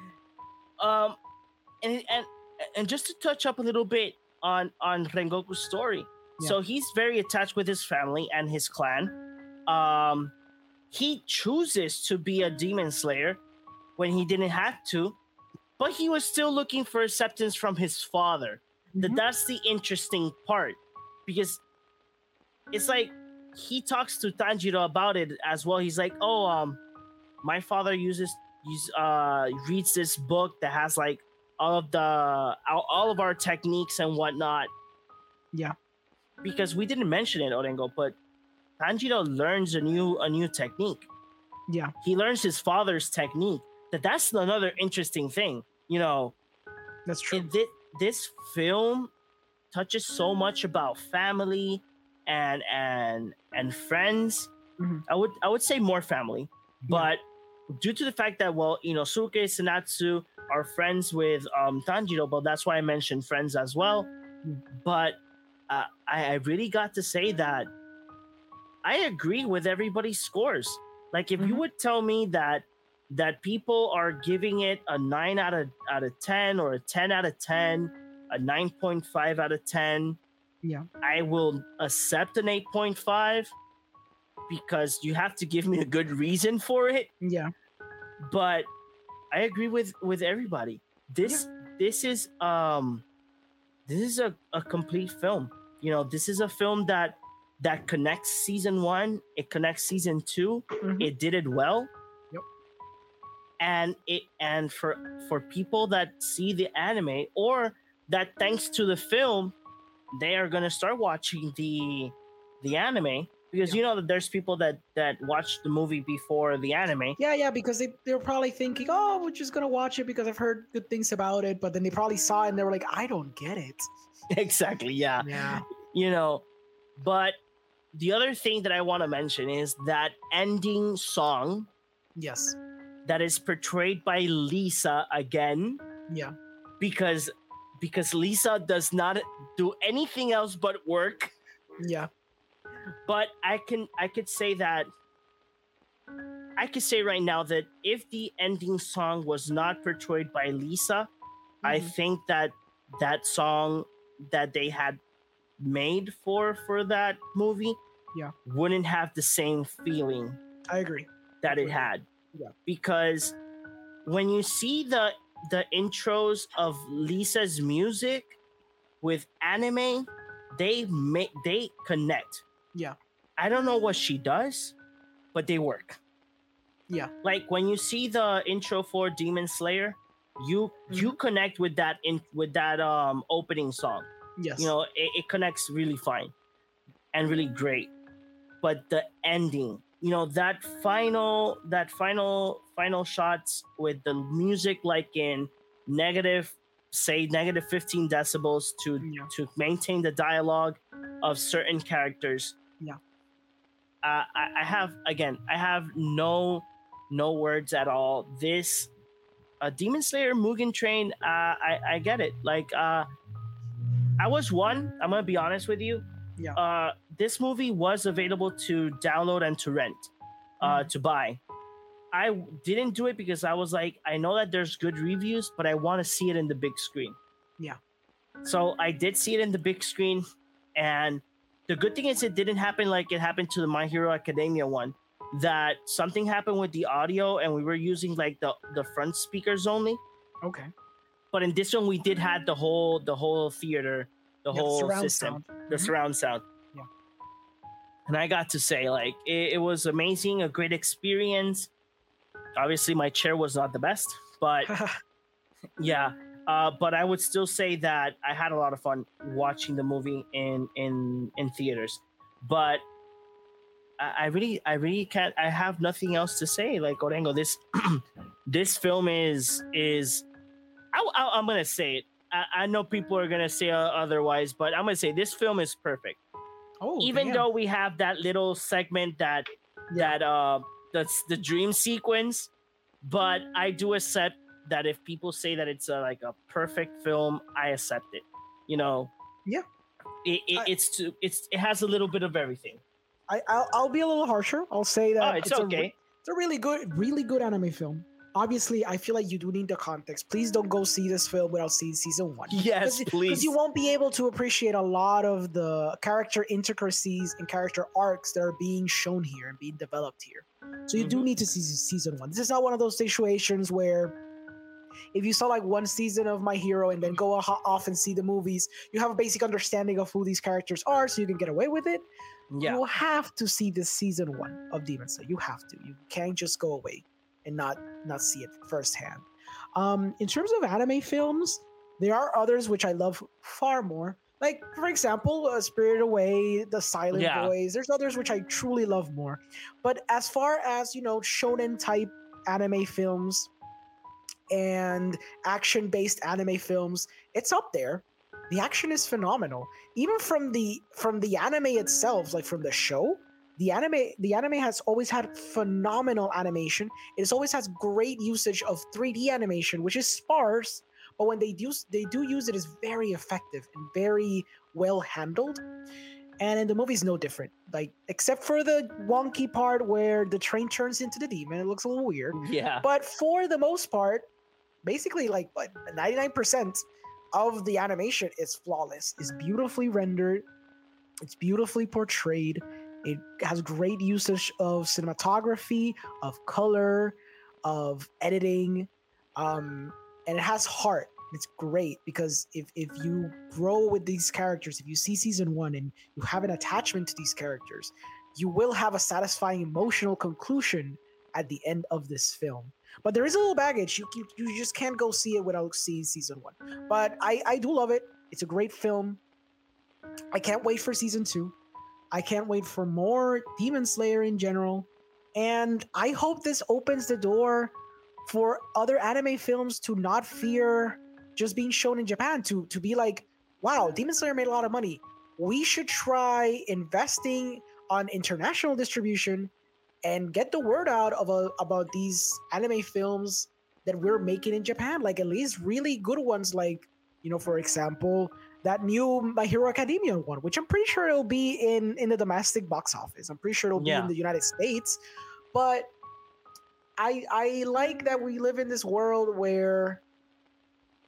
Um, and and and just to touch up a little bit on on Rengoku's story. Yeah. So he's very attached with his family and his clan. Um, he chooses to be a demon slayer when he didn't have to but he was still looking for acceptance from his father. Mm-hmm. That that's the interesting part because it's like he talks to Tanjiro about it as well. He's like, "Oh, um, my father uses use uh reads this book that has like all of the all of our techniques and whatnot." Yeah, because we didn't mention it, Orengo, but Tanjiro learns a new a new technique. Yeah, he learns his father's technique. That that's another interesting thing. You know, that's true. It, this film touches so much about family and and and friends. Mm-hmm. I would I would say more family, but yeah. due to the fact that well, you know, Suke Zenitsu are friends with um, Tanjiro, but that's why I mentioned friends as well. Mm-hmm. But uh, I, I really got to say that I agree with everybody's scores. Like if mm-hmm. you would tell me that that people are giving it a 9 out of out of 10 or a 10 out of 10, a 9.5 out of 10, yeah. I will accept an 8.5 because you have to give me a good reason for it. Yeah. But I agree with with everybody. This yeah. this is um this is a, a complete film. You know, this is a film that that connects season one, it connects season 2 mm-hmm. It did it well. Yep. And it and for for people that see the anime or that thanks to the film they are gonna start watching the the anime because yeah. you know that there's people that that watch the movie before the anime. Yeah, yeah, because they they're probably thinking, oh, we're just gonna watch it because I've heard good things about it, but then they probably saw it and they were like, I don't get it. exactly. Yeah. Yeah. You know, but the other thing that I want to mention is that ending song. Yes. That is portrayed by Lisa again. Yeah. Because because Lisa does not do anything else but work. Yeah. But I can I could say that I could say right now that if the ending song was not portrayed by Lisa, mm-hmm. I think that that song that they had made for for that movie yeah. wouldn't have the same feeling i agree. that it had. Yeah. Because when you see the the intros of Lisa's music with anime, they make they connect. Yeah. I don't know what she does, but they work. Yeah. Like when you see the intro for Demon Slayer, you mm-hmm. you connect with that in with that um opening song. Yes. You know, it, it connects really fine and really great. But the ending, you know that final that final final shots with the music like in negative say negative 15 decibels to yeah. to maintain the dialogue of certain characters yeah uh, I, I have again i have no no words at all this uh, demon slayer mugen train uh, i i get it like uh i was one i'm gonna be honest with you yeah. Uh, this movie was available to download and to rent, uh, mm. to buy. I didn't do it because I was like, I know that there's good reviews, but I want to see it in the big screen. Yeah. So I did see it in the big screen, and the good thing is it didn't happen like it happened to the My Hero Academia one. That something happened with the audio, and we were using like the the front speakers only. Okay. But in this one, we did have the whole the whole theater the yeah, whole the system, sound. the mm-hmm. surround sound. Yeah. And I got to say, like, it, it was amazing, a great experience. Obviously, my chair was not the best, but yeah. Uh, but I would still say that I had a lot of fun watching the movie in in in theaters. But I, I really, I really can't. I have nothing else to say. Like Orengo, this this film is is. I, I, I'm gonna say it I, I know people are gonna say otherwise, but I'm gonna say this film is perfect. Oh, even damn. though we have that little segment that yeah. that uh that's the dream sequence, but I do accept that if people say that it's a, like a perfect film, I accept it. You know. Yeah. It, it I, it's too, it's it has a little bit of everything. I I'll, I'll be a little harsher. I'll say that oh, it's, it's okay. A, it's a really good, really good anime film obviously i feel like you do need the context please don't go see this film without seeing season one yes Cause, please because you won't be able to appreciate a lot of the character intricacies and character arcs that are being shown here and being developed here so you mm-hmm. do need to see season one this is not one of those situations where if you saw like one season of My Hero and then go off and see the movies, you have a basic understanding of who these characters are, so you can get away with it. Yeah. You have to see this season one of Demon Slayer. You have to. You can't just go away and not not see it firsthand. Um, in terms of anime films, there are others which I love far more. Like, for example, uh, Spirited Away, The Silent yeah. Voice. There's others which I truly love more. But as far as, you know, shonen type anime films and action based anime films, it's up there. The action is phenomenal. Even from the from the anime itself, like from the show, the anime the anime has always had phenomenal animation. It always has great usage of 3D animation, which is sparse, but when they use they do use it is very effective and very well handled. And in the movie is no different. Like except for the wonky part where the train turns into the demon, it looks a little weird. Yeah. But for the most part, basically like what 99% of the animation is flawless. It's beautifully rendered. It's beautifully portrayed. It has great usage of cinematography, of color, of editing. Um, and it has heart. It's great because if if you grow with these characters, if you see season one and you have an attachment to these characters, you will have a satisfying emotional conclusion at the end of this film. But there is a little baggage. You, you, you just can't go see it without seeing season one. But I, I do love it. It's a great film. I can't wait for season two. I can't wait for more Demon Slayer in general. And I hope this opens the door for other anime films to not fear just being shown in Japan to to be like, wow, Demon Slayer made a lot of money. We should try investing on international distribution and get the word out of a, about these anime films that we're making in Japan. Like at least really good ones, like you know, for example, that new My Hero Academia one, which I'm pretty sure it'll be in in the domestic box office. I'm pretty sure it'll yeah. be in the United States, but I I like that we live in this world where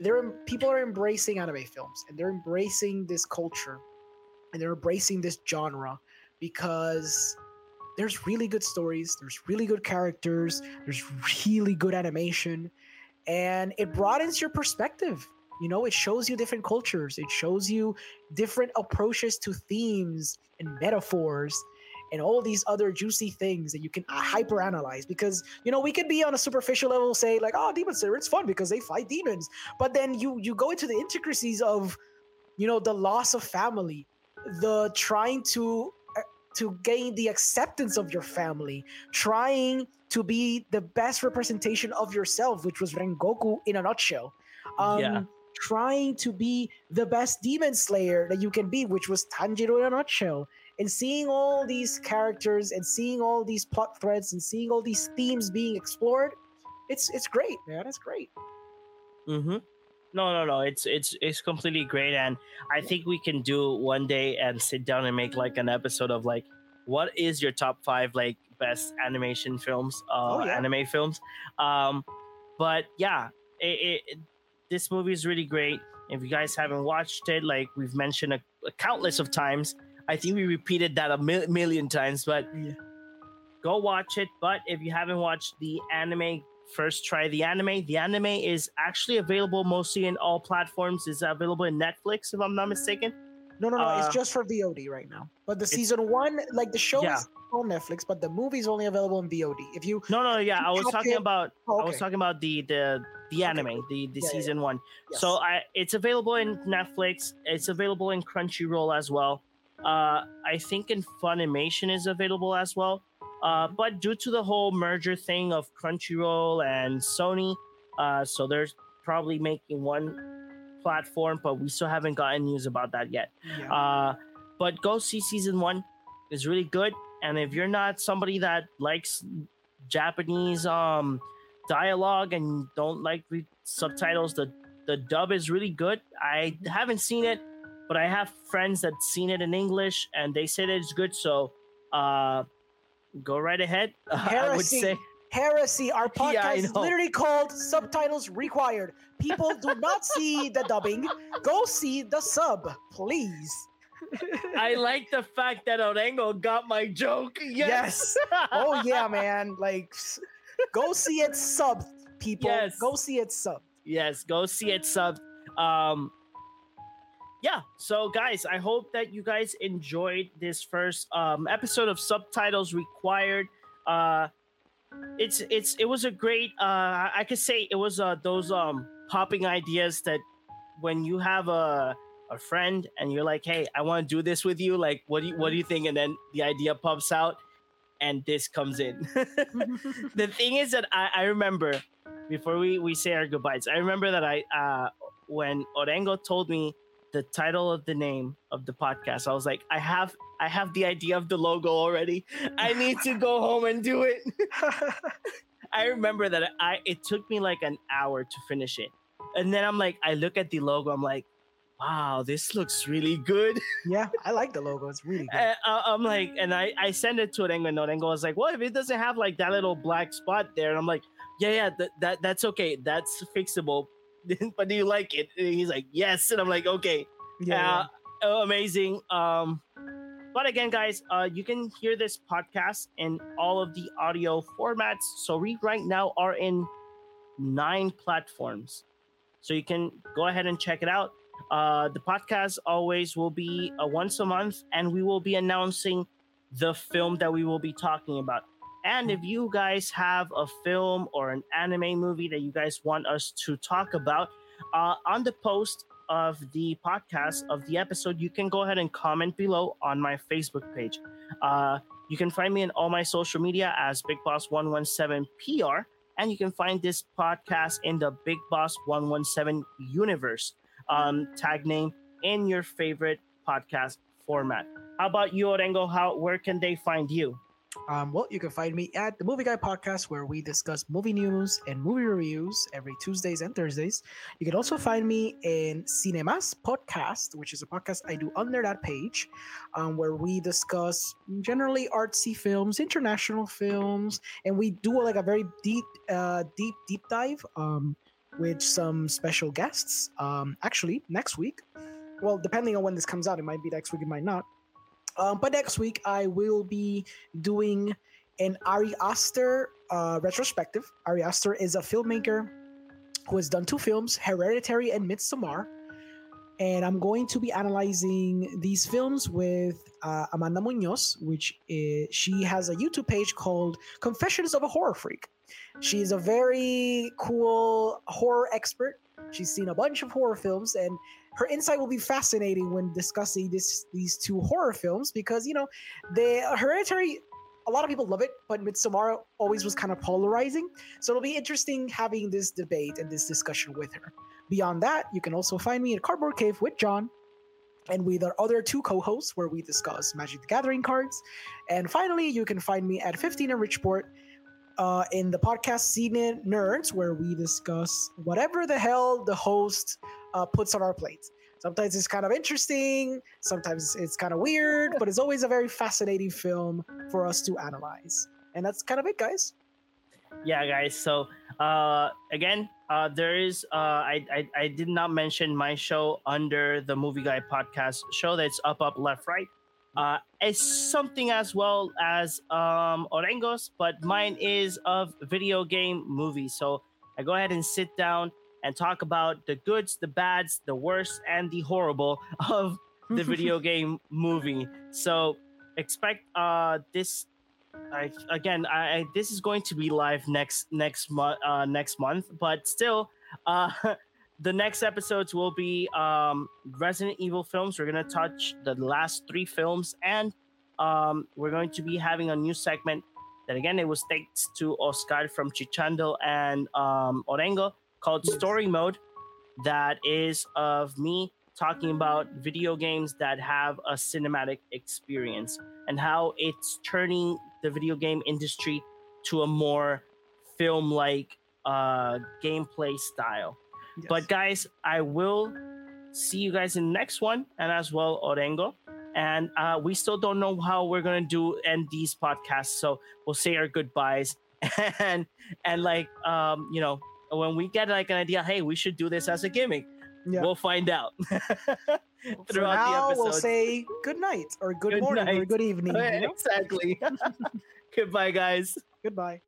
there people are embracing anime films and they're embracing this culture and they're embracing this genre because there's really good stories, there's really good characters, there's really good animation, and it broadens your perspective. You know, it shows you different cultures, it shows you different approaches to themes and metaphors and all these other juicy things that you can uh, hyper analyze because you know we could be on a superficial level say like oh demon slayer it's fun because they fight demons but then you you go into the intricacies of you know the loss of family the trying to to gain the acceptance of your family trying to be the best representation of yourself which was rengoku in a nutshell. Um, yeah. trying to be the best demon slayer that you can be, which was Tanjiro in a nutshell. And seeing all these characters and seeing all these plot threads and seeing all these themes being explored it's it's great man. It's great. Mm-hmm no no no it's it's it's completely great and i think we can do one day and sit down and make like an episode of like what is your top five like best animation films uh oh, yeah. anime films um but yeah it, it, this movie is really great if you guys haven't watched it like we've mentioned a, a countless of times I think we repeated that a mil- million times, but yeah. go watch it. But if you haven't watched the anime, first try the anime. The anime is actually available mostly in all platforms. Is available in Netflix, if I'm not mistaken. No, no, no. Uh, it's just for VOD right now. But the season one, like the show yeah. is on Netflix, but the movie is only available in VOD. If you no, no, yeah, I was talking it, about. Oh, okay. I was talking about the the the anime, okay. the the yeah, season yeah. one. Yes. So I, it's available in Netflix. It's available in Crunchyroll as well. Uh, I think in Funimation is available as well. Uh, but due to the whole merger thing of Crunchyroll and Sony, uh, so they're probably making one platform, but we still haven't gotten news about that yet. Yeah. Uh, but go see season one; is really good. And if you're not somebody that likes Japanese um, dialogue and don't like read subtitles, the the dub is really good. I haven't seen it but I have friends that seen it in English and they said it's good. So uh, go right ahead. Heresy. I would say heresy. Our podcast yeah, is literally called Subtitles Required. People do not see the dubbing. Go see the sub, please. I like the fact that Orengo got my joke. Yes. yes. Oh yeah, man. Like go see it sub, people. Yes. Go see it sub. yes, go see it sub. Um, yeah. So, guys, I hope that you guys enjoyed this first um, episode of Subtitles Required. Uh, it's it's it was a great. Uh, I could say it was uh, those um popping ideas that when you have a a friend and you're like, hey, I want to do this with you. Like, what do you what do you think? And then the idea pops out, and this comes in. the thing is that I, I remember before we we say our goodbyes. I remember that I uh when Orengo told me the title of the name of the podcast, I was like, I have I have the idea of the logo already. I need to go home and do it. I remember that I it took me like an hour to finish it. And then I'm like, I look at the logo, I'm like, wow, this looks really good. yeah, I like the logo. It's really good. And, uh, I'm like, and I, I send it to Orengo, and Orengo was like, well, if it doesn't have like that little black spot there, and I'm like, yeah, yeah, that, that that's okay. That's fixable. but do you like it? And he's like, yes. And I'm like, okay. Yeah. Uh, yeah. amazing. Um, but again, guys, uh, you can hear this podcast in all of the audio formats. So we right now are in nine platforms. So you can go ahead and check it out. Uh, the podcast always will be a once a month, and we will be announcing the film that we will be talking about. And if you guys have a film or an anime movie that you guys want us to talk about, uh, on the post of the podcast of the episode, you can go ahead and comment below on my Facebook page. Uh, you can find me in all my social media as Big Boss 117 PR, and you can find this podcast in the Big Boss 117 universe um, tag name in your favorite podcast format. How about you, Orengo? How where can they find you? Um, well, you can find me at the Movie Guy Podcast, where we discuss movie news and movie reviews every Tuesdays and Thursdays. You can also find me in Cinemas Podcast, which is a podcast I do under that page, um, where we discuss generally artsy films, international films, and we do like a very deep, uh, deep, deep dive um, with some special guests. Um, actually, next week. Well, depending on when this comes out, it might be next week, it might not. Um, but next week, I will be doing an Ari Aster uh, retrospective. Ari Aster is a filmmaker who has done two films, Hereditary and Midsommar. And I'm going to be analyzing these films with uh, Amanda Munoz, which is, she has a YouTube page called Confessions of a Horror Freak. She's a very cool horror expert. She's seen a bunch of horror films, and her insight will be fascinating when discussing this these two horror films because you know the Hereditary. A lot of people love it, but Midsommar always was kind of polarizing. So it'll be interesting having this debate and this discussion with her. Beyond that, you can also find me at Cardboard Cave with John and with our other two co-hosts where we discuss Magic the Gathering cards. And finally, you can find me at 15 in Richport uh, in the podcast Scene Nerds, where we discuss whatever the hell the host uh, puts on our plate. Sometimes it's kind of interesting, sometimes it's kind of weird, but it's always a very fascinating film for us to analyze. And that's kind of it, guys. Yeah, guys. So uh, again, uh, there is uh, I, I I did not mention my show under the Movie Guy podcast show. That's up, up, left, right. Uh, it's something as well as um, Orengo's, but mine is of video game movies. So I go ahead and sit down and talk about the goods, the bads, the worst, and the horrible of the video game movie. So expect uh this I again I, I this is going to be live next next month uh next month, but still uh the next episodes will be um Resident Evil films. We're gonna touch the last three films and um we're going to be having a new segment that again it was thanks to Oscar from Chichando and um Orengo called Story Mode that is of me talking about video games that have a cinematic experience and how it's turning the video game industry to a more film like uh, gameplay style. Yes. But guys, I will see you guys in the next one and as well Orengo. And uh, we still don't know how we're gonna do end these podcasts, so we'll say our goodbyes and and like um, you know when we get like an idea, hey, we should do this as a gimmick. Yeah. We'll find out. Throughout now, the episode, we'll say good night or good, good morning night. or good evening. You know? Exactly. Goodbye, guys. Goodbye.